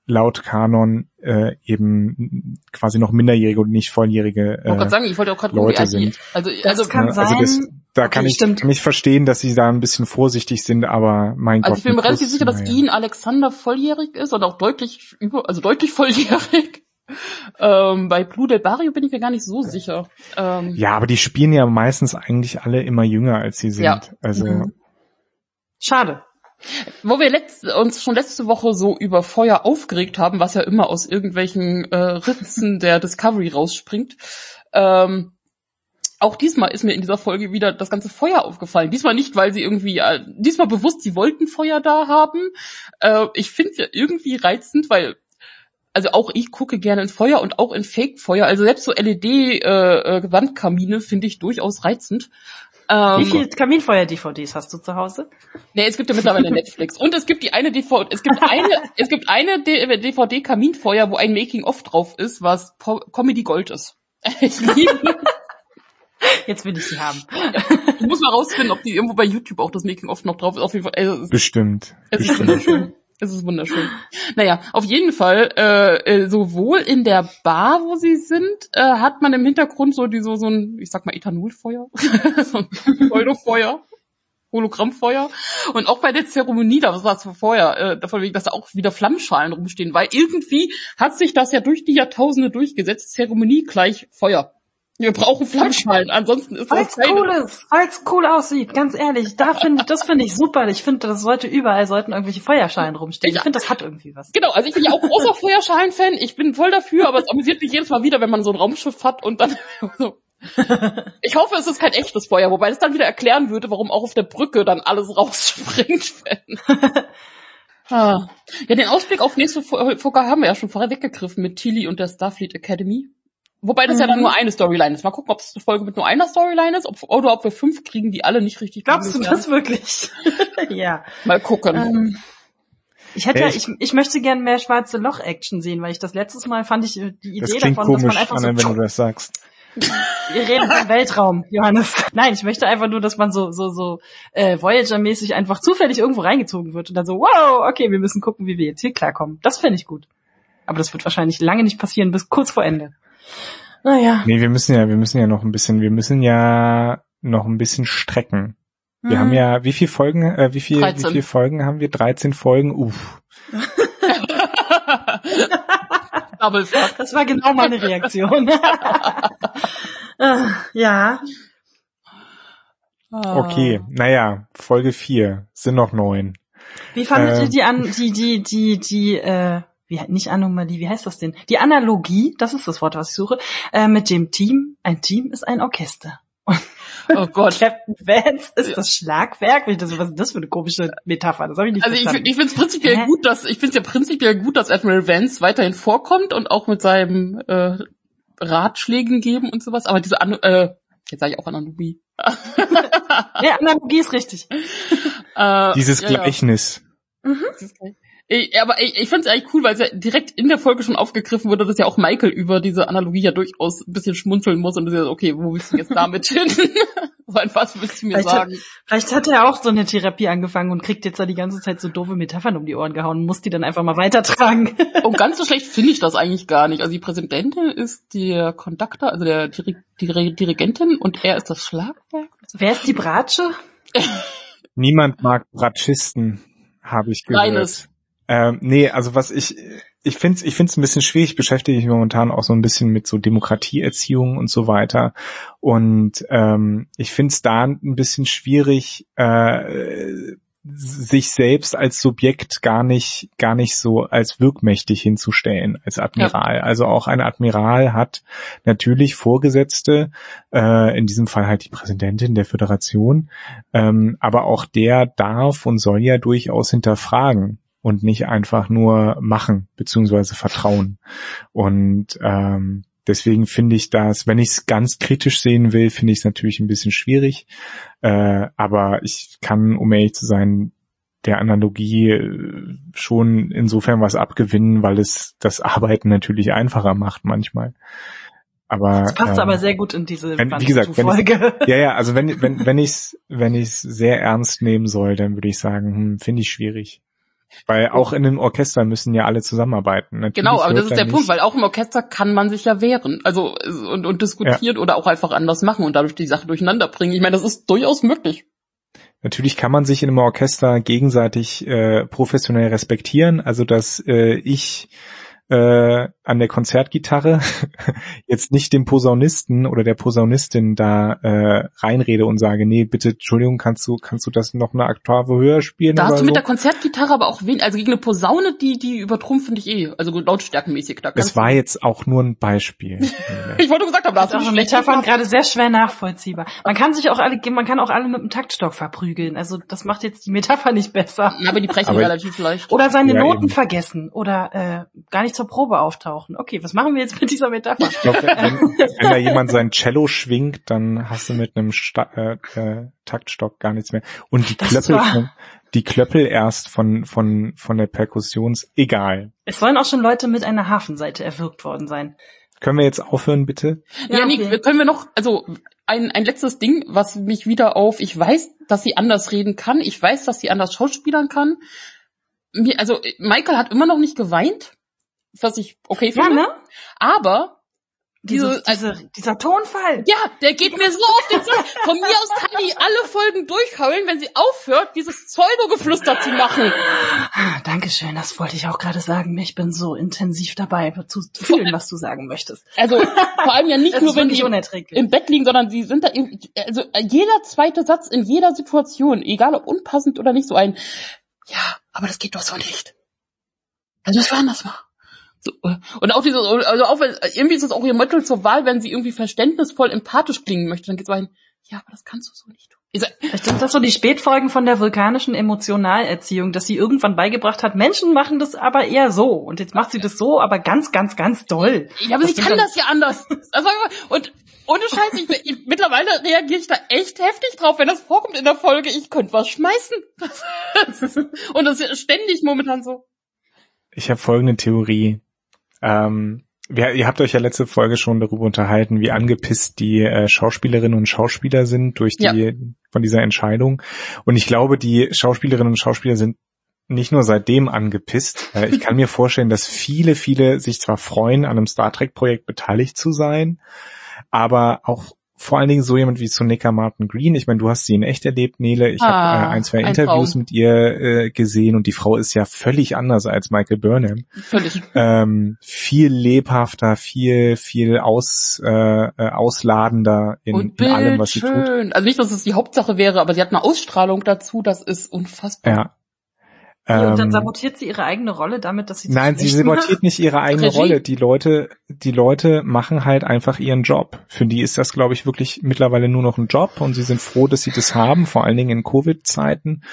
laut Kanon äh, eben quasi noch minderjährige und nicht volljährige Ich wollte äh, gerade sagen, ich wollte auch gerade Leute sind. Also, also, kann ne, also das, sein. da Okay, kann ich stimmt. ich verstehen, dass sie da ein bisschen vorsichtig sind, aber mein also Gott. ich bin mir relativ sicher, dass naja. Ian Alexander volljährig ist und auch deutlich über, also deutlich volljährig. Ähm, bei Blue Del Barrio bin ich mir gar nicht so sicher. Ähm, Ja, aber die spielen ja meistens eigentlich alle immer jünger, als sie sind. Ja. Also Mhm. Schade. Wo wir letzt, uns schon letzte Woche so über Feuer aufgeregt haben, was ja immer aus irgendwelchen äh, Ritzen der Discovery rausspringt. Ähm, auch diesmal ist mir in dieser Folge wieder das ganze Feuer aufgefallen. Diesmal nicht, weil sie irgendwie, äh, diesmal bewusst, sie wollten Feuer da haben. Äh, ich finde es ja irgendwie reizend, weil also auch ich gucke gerne in Feuer und auch in Fake-Feuer. Also selbst so LED-Wandkamine äh, finde ich durchaus reizend. Ähm, Wie viele Kaminfeuer-DVDs hast du zu Hause? Nee, es gibt ja mittlerweile <laughs> Netflix. Und es gibt die eine DVD, es gibt eine, <laughs> es gibt eine DVD Kaminfeuer, wo ein Making of drauf ist, was Po- Comedy Gold ist. <laughs> Ich liebe, Jetzt will ich sie haben. ich muss mal rausfinden, ob die irgendwo bei YouTube auch das Making of noch drauf ist. Auf jeden Fall, äh, es ist, bestimmt. es ist bestimmt. Es ist wunderschön. Naja, auf jeden Fall, äh, äh, sowohl in der Bar, wo sie sind, äh, hat man im Hintergrund so die so, so ein, ich sag mal, Ethanolfeuer, <laughs> so ein Pseudofeuer. Hologrammfeuer. Und auch bei der Zeremonie, da war es vorher, äh, davon wegen, dass da auch wieder Flammschalen rumstehen, weil irgendwie hat sich das ja durch die Jahrtausende durchgesetzt, Zeremonie gleich Feuer. Wir brauchen Flammschalen, ansonsten ist Weil das es cool ist, weil es cool aussieht, ganz ehrlich. Da finde ich, das finde ich super. Ich finde, das sollte überall sollten irgendwelche Feuerschalen rumstehen. Ich Ja. finde, das hat irgendwie was. Genau, also ich bin ja auch großer Feuerschalen-Fan, ich bin voll dafür, aber es amüsiert mich jedes Mal wieder, wenn man so ein Raumschiff hat und dann <laughs> so. <laughs> Ich hoffe, es ist kein echtes Feuer, wobei das dann wieder erklären würde, warum auch auf der Brücke dann alles <laughs> rausspringt. Wenn. ah. Ja, den Ausblick auf nächste Fo- Folge haben wir ja schon vorher weggegriffen mit Tilly und der Starfleet Academy. Wobei das ja dann Mhm. nur eine Storyline ist. Mal gucken, ob es eine Folge mit nur einer Storyline ist ob, oder ob wir fünf kriegen, die alle nicht richtig Glaubst du das wirklich? <laughs> ja. Mal gucken. Ähm, ich hätte, Ja, ja, ich, ich möchte gerne mehr schwarze Loch-Action sehen, weil ich das letztes Mal fand ich äh, die Idee davon, dass man komisch, einfach Anne, so wenn du das sagst. <laughs> Wir reden vom Weltraum, Johannes. Nein, ich möchte einfach nur, dass man so so so äh, Voyager-mäßig einfach zufällig irgendwo reingezogen wird und dann so, wow, okay, wir müssen gucken, wie wir jetzt hier klarkommen. Das fände ich gut. Aber das wird wahrscheinlich lange nicht passieren, bis kurz vor Ende. Naja. Nee, wir müssen ja, wir müssen ja noch ein bisschen, wir müssen ja noch ein bisschen strecken. Wir hm. haben ja, wie viele Folgen, äh, wie viel, wie viele Folgen haben wir? 13 Folgen, uff. <laughs> das war genau meine Reaktion. <laughs> ja. Okay, naja, Folge 4, sind noch neun. Wie fandet äh, ihr die an, die, die, die, die, äh, wie, nicht Anomalie, wie heißt das denn? Die Analogie, das ist das Wort, was ich suche, äh, mit dem Team. Ein Team ist ein Orchester. Oh Gott. Captain Vance ist das Schlagwerk. Das, was ist das für eine komische Metapher? Das habe ich nicht Also verstanden. ich, ich finde es prinzipiell Hä? gut, dass ich finde ja prinzipiell gut, dass Admiral Vance weiterhin vorkommt und auch mit seinem äh, Ratschlägen geben und sowas. Aber diese An äh, jetzt sage ich auch Analogie. <laughs> ja, Analogie ist richtig. Äh, Dieses Gleichnis. Ja. Mhm. Ich, aber ich, ich finde es eigentlich cool, weil es ja direkt in der Folge schon aufgegriffen wurde, dass ja auch Michael über diese Analogie ja durchaus ein bisschen schmunzeln muss und ist okay, wo willst du jetzt damit hin? <laughs> was willst du mir vielleicht sagen? Hat, vielleicht hat er auch so eine Therapie angefangen und kriegt jetzt da die ganze Zeit so doofe Metaphern um die Ohren gehauen und muss die dann einfach mal weitertragen. <laughs> und ganz so schlecht finde ich das eigentlich gar nicht. Also die Präsidentin ist der Konduktor, also der Diri Diri Dirigentin und er ist das Schlagwerk. Wer ist die Bratsche? <laughs> Niemand mag Bratschisten, habe ich gehört. Reines. Ähm, nee, also was ich, ich finde es ich find's ein bisschen schwierig, beschäftige ich mich momentan auch so ein bisschen mit so Demokratieerziehung und so weiter. Und ähm, ich finde es da ein bisschen schwierig, äh, sich selbst als Subjekt gar nicht, gar nicht so als wirkmächtig hinzustellen als Admiral. Ja. Also auch ein Admiral hat natürlich Vorgesetzte, äh, in diesem Fall halt die Präsidentin der Föderation, ähm, aber auch der darf und soll ja durchaus hinterfragen und nicht einfach nur machen beziehungsweise vertrauen. Und ähm, deswegen finde ich das, wenn ich es ganz kritisch sehen will, finde ich es natürlich ein bisschen schwierig. Äh, aber ich kann, um ehrlich zu sein, der Analogie äh, schon insofern was abgewinnen, weil es das Arbeiten natürlich einfacher macht manchmal. Aber das passt ähm, aber sehr gut in diese wenn, wie gesagt, wenn ich, <laughs> ja ja, also wenn wenn wenn ich es wenn ich es sehr ernst nehmen soll, dann würde ich sagen, hm, finde ich schwierig. Weil auch in einem Orchester müssen ja alle zusammenarbeiten. Natürlich genau, aber das ist der Punkt, weil auch im Orchester kann man sich ja wehren. Also und, und diskutieren ja. oder auch einfach anders machen und dadurch die Sache durcheinander bringen. Ich meine, das ist durchaus möglich. Natürlich kann man sich in einem Orchester gegenseitig äh, professionell respektieren, also dass äh, ich äh, an der Konzertgitarre <laughs> jetzt nicht dem Posaunisten oder der Posaunistin da äh, reinrede und sage, nee, bitte, Entschuldigung, kannst du, kannst du das noch eine Oktave höher spielen? Da hast du so? mit der Konzertgitarre aber auch wen, also gegen eine Posaune, die, die übertrumpft finde ich eh, also lautstärkenmäßig. Da es war jetzt auch nur ein Beispiel. <laughs> ich wollte gesagt haben, da hast du auch Metaphern gerade sehr schwer nachvollziehbar. Man kann sich auch alle, man kann auch alle mit dem Taktstock verprügeln. Also das macht jetzt die Metapher nicht besser. Aber die brechen aber relativ leicht. Oder seine ja, Noten eben. vergessen oder äh, gar nicht zur Probe auftauchen. Okay, was machen wir jetzt mit dieser Metapher? Ich glaub, wenn, wenn da jemand sein Cello schwingt, dann hast du mit einem Sta äh, äh, Taktstock gar nichts mehr. Und die Klöppel, von, die Klöppel erst von, von, von der Perkussions, egal. Es sollen auch schon Leute mit einer Hafenseite erwürgt worden sein. Können wir jetzt aufhören, bitte? Ja, ja okay. können wir noch, also ein, ein letztes Ding, was mich wieder auf, ich weiß, dass sie anders reden kann, ich weiß, dass sie anders schauspielern kann. Mir, also Michael hat immer noch nicht geweint was ich okay finde. Ja, ne? Aber diese, also, dieser Tonfall. Ja, der geht mir so auf den Sack. Von mir aus kann die alle Folgen durchheulen, wenn sie aufhört, dieses Pseudo-Geflüster zu machen. Dankeschön, das wollte ich auch gerade sagen. Ich bin so intensiv dabei, zu fühlen, was du sagen möchtest. Also vor allem ja nicht <laughs> nur, wenn die im Bett liegen, sondern sie sind da, also jeder zweite Satz in jeder Situation, egal ob unpassend oder nicht, so ein, ja, aber das geht doch so nicht. Also das war anders mal. So, und auch dieses, also auch wenn, irgendwie ist es auch ihr Mittel zur Wahl, wenn sie irgendwie verständnisvoll empathisch klingen möchte, dann geht's ein, ja, aber das kannst du so nicht tun. Vielleicht sind das so die Spätfolgen von der vulkanischen Emotionalerziehung, dass sie irgendwann beigebracht hat, Menschen machen das aber eher so. Und jetzt macht sie das so, aber ganz, ganz, ganz doll. Ja, aber das sie kann das ja anders. <laughs> Also, und ohne Scheiß, ich, ich, mittlerweile reagiere ich da echt heftig drauf, wenn das vorkommt in der Folge. Ich könnte was schmeißen. <laughs> und das ist ständig momentan so. Ich habe folgende Theorie. Ähm, ja, ihr habt euch ja letzte Folge schon darüber unterhalten, wie angepisst die äh, Schauspielerinnen und Schauspieler sind durch die ja. von dieser Entscheidung. Und ich glaube, die Schauspielerinnen und Schauspieler sind nicht nur seitdem angepisst. Äh, ich kann mir vorstellen, dass viele, viele sich zwar freuen, an einem Star Trek Projekt beteiligt zu sein, aber auch vor allen Dingen so jemand wie Sonika Martin Green. Ich meine, du hast sie in echt erlebt, Nele. Ich ah, habe äh, ein, zwei ein Interviews Traum. mit ihr äh, gesehen und die Frau ist ja völlig anders als Michael Burnham. Völlig. Ähm, viel lebhafter, viel, viel aus, äh, äh ausladender in, in allem, was sie tut. Also nicht, dass es die Hauptsache wäre, aber sie hat eine Ausstrahlung dazu, das ist unfassbar. Ja, und dann ähm, sabotiert sie ihre eigene Rolle damit, dass sie Nein, sie sabotiert nicht ihre <laughs> eigene Regie? Rolle. Die Leute, die Leute machen halt einfach ihren Job. Für die ist das, glaube ich, wirklich mittlerweile nur noch ein Job und sie sind froh, dass sie das haben, vor allen Dingen in Covid-Zeiten.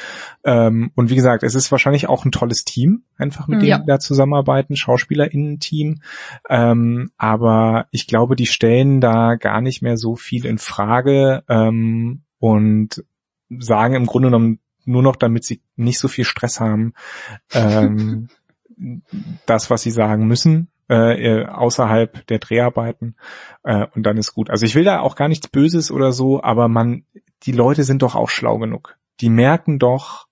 Ähm, und wie gesagt, es ist wahrscheinlich auch ein tolles Team, einfach mit ja. denen da zusammenarbeiten, SchauspielerInnen-Team. Ähm, aber ich glaube, die stellen da gar nicht mehr so viel in Frage und sagen im Grunde genommen nur noch, damit sie nicht so viel Stress haben, ähm, <laughs> das, was sie sagen müssen, äh, außerhalb der Dreharbeiten äh, und dann ist gut. Also ich will da auch gar nichts Böses oder so, aber man, die Leute sind doch auch schlau genug. Die merken doch,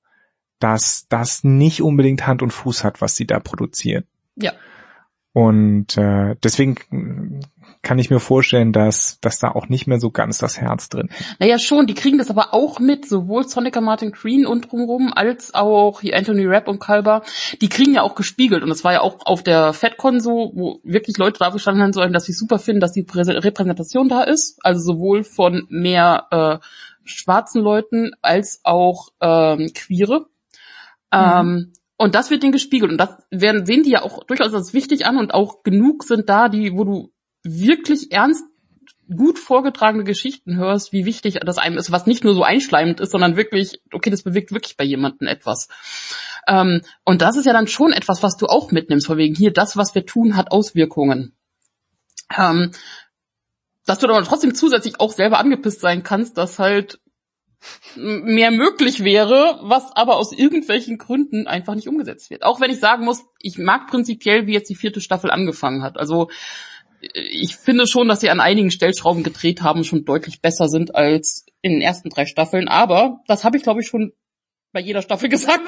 dass das nicht unbedingt Hand und Fuß hat, was sie da produzieren. Ja. Und äh, deswegen kann ich mir vorstellen, dass, dass da auch nicht mehr so ganz das Herz drin ist. Naja, schon, die kriegen das aber auch mit, sowohl Sonica Martin Green und drumherum, als auch hier Anthony Rapp und Kalber, die kriegen ja auch gespiegelt. Und das war ja auch auf der FedCon so, wo wirklich Leute drauf gestanden haben sollen, dass sie super finden, dass die Repräsentation da ist. Also sowohl von mehr äh, schwarzen Leuten als auch ähm, Queere. Mhm. Ähm, und das wird denen gespiegelt. Und das werden, sehen die ja auch durchaus als wichtig an und auch genug sind da, die, wo du wirklich ernst gut vorgetragene Geschichten hörst, wie wichtig das einem ist, was nicht nur so einschleimend ist, sondern wirklich, okay, das bewegt wirklich bei jemandem etwas. Ähm, und das ist ja dann schon etwas, was du auch mitnimmst, von wegen hier, das, was wir tun, hat Auswirkungen. Ähm, dass du aber trotzdem zusätzlich auch selber angepisst sein kannst, dass halt mehr möglich wäre, was aber aus irgendwelchen Gründen einfach nicht umgesetzt wird. Auch wenn ich sagen muss, ich mag prinzipiell, wie jetzt die vierte Staffel angefangen hat. Also ich finde schon, dass sie an einigen Stellschrauben gedreht haben, schon deutlich besser sind als in den ersten drei Staffeln. Aber das habe ich, glaube ich, schon bei jeder Staffel gesagt.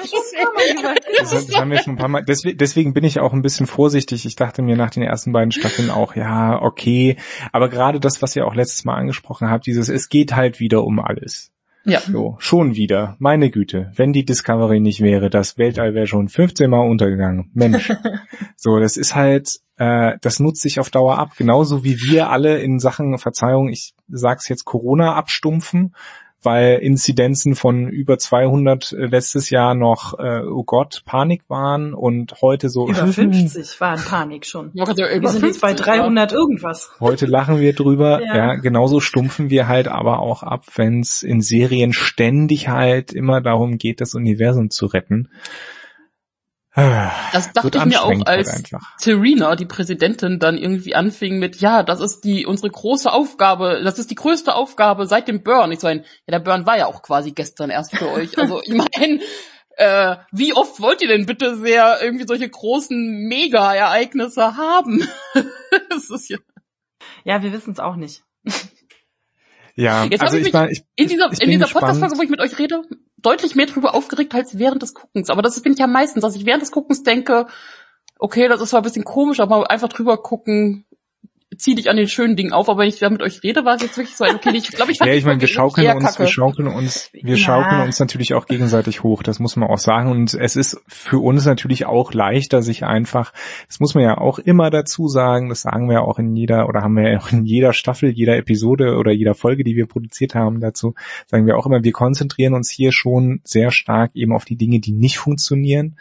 Das, <laughs> das haben wir schon ein paar Mal. Deswegen, deswegen bin ich auch ein bisschen vorsichtig. Ich dachte mir nach den ersten beiden Staffeln auch, ja, okay. Aber gerade das, was ihr auch letztes Mal angesprochen habt, dieses, es geht halt wieder um alles. Ja. So, schon wieder. Meine Güte. Wenn die Discovery nicht wäre, das Weltall wäre schon 15 Mal untergegangen. Mensch. <laughs> so, das ist halt, äh, das nutzt sich auf Dauer ab. Genauso wie wir alle in Sachen Verzeihung, ich sag's jetzt Corona abstumpfen weil Inzidenzen von über 200 äh, letztes Jahr noch, äh, oh Gott, Panik waren und heute so... Über <laughs> 50 waren Panik schon. Ja, wir sind jetzt bei 300 irgendwas. Heute lachen wir drüber. Ja. ja, genauso stumpfen wir halt aber auch ab, wenn es in Serien ständig halt immer darum geht, das Universum zu retten. Das dachte ich mir auch, halt als Serena, die Präsidentin, dann irgendwie anfing mit, ja, das ist die unsere große Aufgabe, das ist die größte Aufgabe seit dem Burn. Ich so ein, ja, der Burn war ja auch quasi gestern erst für euch. Also ich meine, äh, wie oft wollt ihr denn bitte sehr irgendwie solche großen Mega-Ereignisse haben? <laughs> das ist ja, ja, wir wissen es auch nicht. Ja, Jetzt also ich, ich, war, ich, in dieser, in dieser Podcast-Folge, wo ich mit euch rede, deutlich mehr drüber aufgeregt als während des Guckens. Aber das bin ich ja meistens, dass ich während des Guckens denke, okay, das ist zwar ein bisschen komisch, aber einfach drüber gucken, zieh dich an den schönen Dingen auf, aber wenn ich da mit euch rede, war es jetzt wirklich so, okay, ich glaube, ich <laughs> fand Ja, ich meine, wir schaukeln uns, Kacke. wir schaukeln uns, wir ja. schaukeln uns natürlich auch gegenseitig hoch, das muss man auch sagen. Und es ist für uns natürlich auch leichter, sich einfach, das muss man ja auch immer dazu sagen, das sagen wir ja auch in jeder, oder haben wir ja auch in jeder Staffel, jeder Episode oder jeder Folge, die wir produziert haben dazu, sagen wir auch immer, wir konzentrieren uns hier schon sehr stark eben auf die Dinge, die nicht funktionieren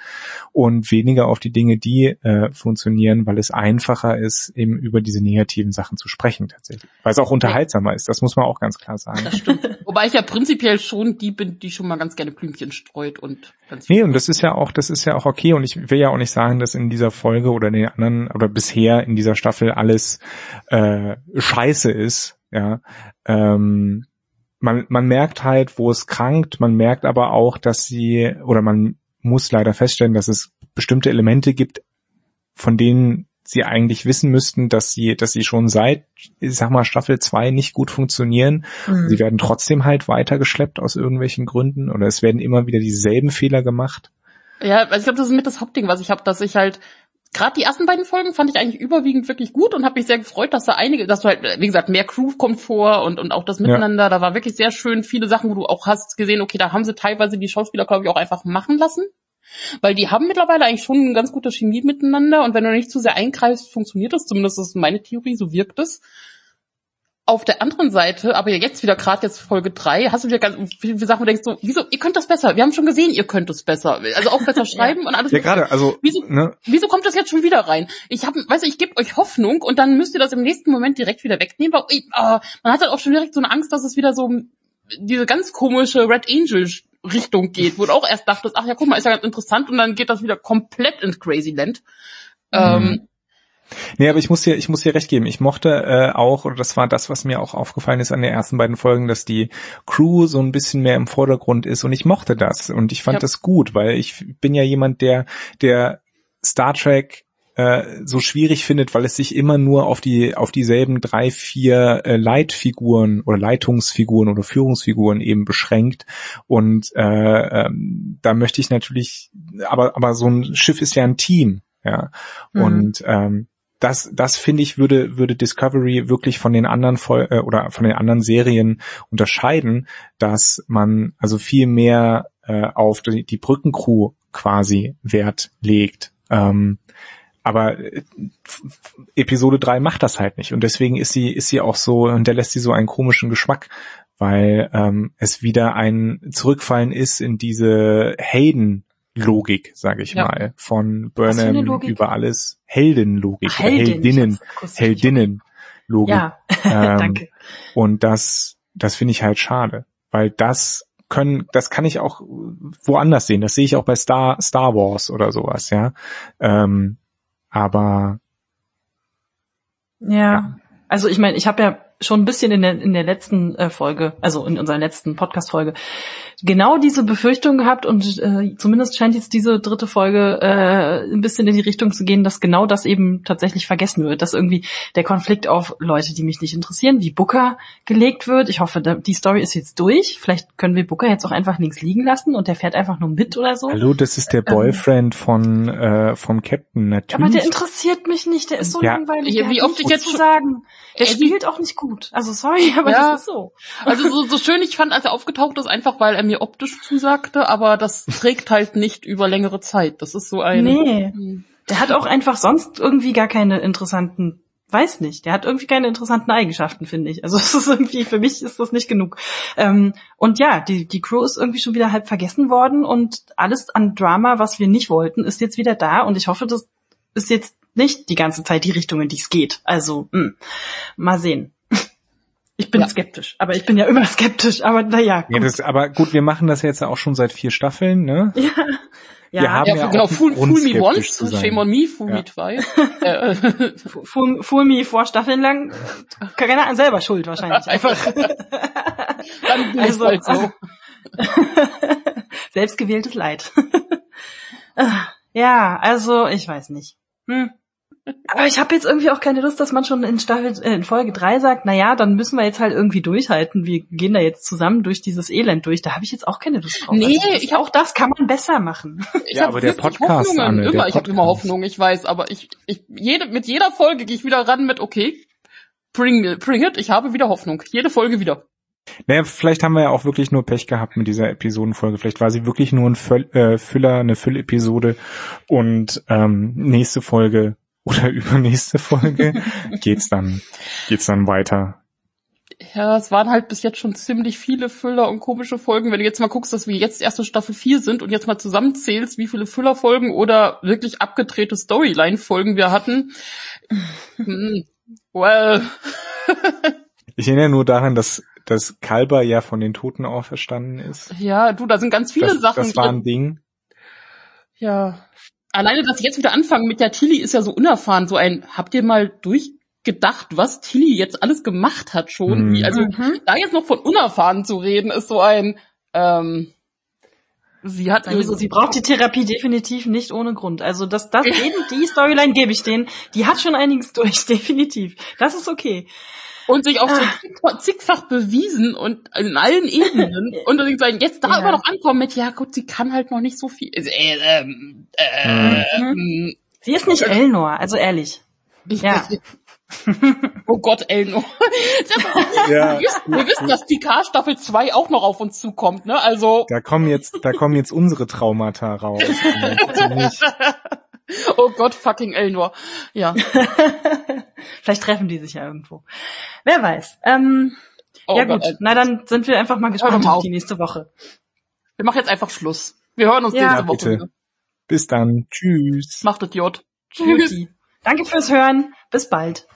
und weniger auf die Dinge, die äh, funktionieren, weil es einfacher ist, eben über diese Nähe negativen Sachen zu sprechen tatsächlich. Weil es auch unterhaltsamer ist, das muss man auch ganz klar sagen. Das stimmt. Wobei ich ja prinzipiell schon die bin, die schon mal ganz gerne Blümchen streut und ganz Nee, und das ist ja auch, das ist ja auch okay und ich will ja auch nicht sagen, dass in dieser Folge oder in den anderen oder bisher in dieser Staffel alles äh, scheiße ist, ja. Ähm, man, man merkt halt, wo es krankt, man merkt aber auch, dass sie, oder man muss leider feststellen, dass es bestimmte Elemente gibt, von denen sie eigentlich wissen müssten, dass sie, dass sie schon seit, ich sag mal, Staffel 2 nicht gut funktionieren. Mhm. Sie werden trotzdem halt weitergeschleppt aus irgendwelchen Gründen oder es werden immer wieder dieselben Fehler gemacht. Ja, also ich glaube, das ist mit das Hauptding, was ich habe, dass ich halt gerade die ersten beiden Folgen fand ich eigentlich überwiegend wirklich gut und habe mich sehr gefreut, dass da einige, dass du halt, wie gesagt, mehr Crew kommt vor und, und auch das Miteinander, ja. da war wirklich sehr schön viele Sachen, wo du auch hast gesehen, okay, da haben sie teilweise die Schauspieler, glaube ich, auch einfach machen lassen. Weil die haben mittlerweile eigentlich schon eine ganz gute Chemie miteinander und wenn du nicht zu sehr eingreifst, funktioniert das, zumindest ist meine Theorie, so wirkt es. Auf der anderen Seite, aber jetzt wieder gerade jetzt Folge drei, hast du wieder ganz viele Sachen, wo du denkst so, wieso, ihr könnt das besser. Wir haben schon gesehen, ihr könnt es besser. Also auch besser <laughs> schreiben und alles. Ja, gerade, also. Wieso, ne? wieso kommt das jetzt schon wieder rein? Ich habe, weißt du, ich gebe euch Hoffnung und dann müsst ihr das im nächsten Moment direkt wieder wegnehmen. Weil, oh, man hat halt auch schon direkt so eine Angst, dass es wieder so diese ganz komische Red Angel Richtung geht, wo du auch erst dachtest, ach ja, guck mal, ist ja ganz interessant und dann geht das wieder komplett ins Crazy Land. Mhm. Ähm, Nee, aber ich muss dir, ich muss dir recht geben. Ich mochte äh, auch, oder das war das, was mir auch aufgefallen ist an den ersten beiden Folgen, dass die Crew so ein bisschen mehr im Vordergrund ist und ich mochte das und ich fand ja. das gut, weil ich bin ja jemand, der, der Star Trek äh, so schwierig findet, weil es sich immer nur auf die auf dieselben drei vier äh, Leitfiguren oder Leitungsfiguren oder Führungsfiguren eben beschränkt und äh, ähm, da möchte ich natürlich aber aber so ein Schiff ist ja ein Team ja mhm. und ähm, das, das finde ich würde würde Discovery wirklich von den anderen Vol äh, oder von den anderen Serien unterscheiden, dass man also viel mehr äh, auf die, die Brückencrew quasi Wert legt. Ähm, aber äh, Episode 3 macht das halt nicht und deswegen ist sie ist sie auch so und der lässt sie so einen komischen Geschmack, weil ähm, es wieder ein Zurückfallen ist in diese Hayden Logik, sage ich ja. mal, von Burnham über alles Heldenlogik, Ach, Heldin, Heldinnen, Heldinnen Logik. Ja, <laughs> ähm, danke. Und das, das finde ich halt schade, weil das können, das kann ich auch woanders sehen. Das sehe ich auch bei Star Star Wars oder sowas, ja. Ähm, aber ja. ja. Also ich meine, ich habe ja schon ein bisschen in der, in der letzten äh, Folge, also in unserer letzten Podcast-Folge, genau diese Befürchtung gehabt und äh, zumindest scheint jetzt diese dritte Folge äh, ein bisschen in die Richtung zu gehen, dass genau das eben tatsächlich vergessen wird, dass irgendwie der Konflikt auf Leute, die mich nicht interessieren, wie Booker gelegt wird. Ich hoffe, die Story ist jetzt durch. Vielleicht können wir Booker jetzt auch einfach links liegen lassen und der fährt einfach nur mit oder so. Hallo, das ist der ähm, Boyfriend ähm, von äh, vom Captain natürlich. Aber der interessiert mich nicht, der ist so ja. langweilig. Ja, wie oft ich jetzt zu sagen. Der spielt auch nicht gut. Also sorry, <laughs> aber ja. das ist so. Also so, so <laughs> schön ich fand, als er aufgetaucht ist, einfach weil er mir optisch zusagte, aber das trägt halt nicht über längere Zeit. Das ist so ein. Nee. Der hat auch einfach sonst irgendwie gar keine interessanten weiß nicht, der hat irgendwie keine interessanten Eigenschaften, finde ich. Also <laughs> es ist irgendwie, für mich ist das nicht genug. Ähm, und ja, die, die Crew ist irgendwie schon wieder halb vergessen worden und alles an Drama, was wir nicht wollten, ist jetzt wieder da und ich hoffe, das ist jetzt nicht die ganze Zeit die Richtung, in die es geht. Also, mh, hm, mal sehen. Ich bin ja. skeptisch, aber ich bin ja immer <laughs> skeptisch, aber naja. Ja, das, aber gut, wir machen das jetzt auch schon seit vier Staffeln, ne? Ja. Ja, wir haben ja, ja genau, fool, fool me once, shame on me, fool ja. me twice. <laughs> Äh, fool, fool me vor Staffeln lang, keine Ahnung, selber schuld wahrscheinlich, einfach. <laughs> Dann bin also, halt so. Selbstgewähltes Leid. ja, also, ich weiß nicht. Hm. Aber ich habe jetzt irgendwie auch keine Lust, dass man schon in Staffel äh, in Folge drei sagt, na ja, dann müssen wir jetzt halt irgendwie durchhalten. Wir gehen da jetzt zusammen durch dieses Elend durch. Da habe ich jetzt auch keine Lust drauf. Nee, also ich auch das kann man besser machen. Ich ja, aber der Podcast, Hoffnungen, Anne, immer. ich habe immer Hoffnung, ich weiß, aber ich ich jede mit jeder Folge gehe ich wieder ran mit okay, bring bring it, ich habe wieder Hoffnung. Jede Folge wieder. Naja, vielleicht haben wir ja auch wirklich nur Pech gehabt mit dieser Episodenfolge. Vielleicht war sie wirklich nur ein Füll, äh, Füller, eine Füllepisode und ähm, nächste Folge oder <laughs> übernächste Folge geht's dann, geht's dann weiter. Ja, es waren halt bis jetzt schon ziemlich viele Füller und komische Folgen. Wenn du jetzt mal guckst, dass wir jetzt erst in Staffel 4 sind und jetzt mal zusammenzählst, wie viele Füllerfolgen oder wirklich abgedrehte Storyline-Folgen wir hatten. hm, well. <laughs> ich erinnere nur daran, dass dass Kalber ja von den Toten auferstanden ist. Ja, du, da sind ganz viele das, Sachen. Das war ein Ding. Ja, alleine, dass sie jetzt wieder anfangen mit der Tilly ist ja so unerfahren. So ein, habt ihr mal durchgedacht, was Tilly jetzt alles gemacht hat schon? Mhm. Also mhm. da jetzt noch von unerfahren zu reden, ist so ein, ähm, Sie hat sowieso, sie braucht die Therapie definitiv nicht ohne Grund. Also das, das, die Storyline gebe ich denen. Die hat schon einiges durch, <laughs> definitiv. Das ist okay. Und sich auch so ah. zigfach bewiesen und in allen Ebenen <laughs> und dann sagen, jetzt da ja. immer noch ankommen mit, ja gut, sie kann halt noch nicht so viel. Äh, ähm, äh, mhm. Sie ist nicht Elnor, also ehrlich. Ja. oh Gott, Elno. <laughs> ja. wir, wissen, wir wissen, dass die K-Staffel 2 auch noch auf uns zukommt, ne? Also. Da kommen jetzt, da kommen jetzt unsere Traumata raus. <laughs> Oh Gott, fucking Elnor. Ja. <laughs> Vielleicht treffen die sich ja irgendwo. Wer weiß. Ähm, oh ja Gott, gut, na dann sind wir einfach mal gespannt auf die nächste Woche. Wir machen jetzt einfach Schluss. Wir hören uns ja, nächste Woche. Bitte. Bis dann. Tschüss. Macht es J. Tschüss. Danke fürs Hören. Bis bald.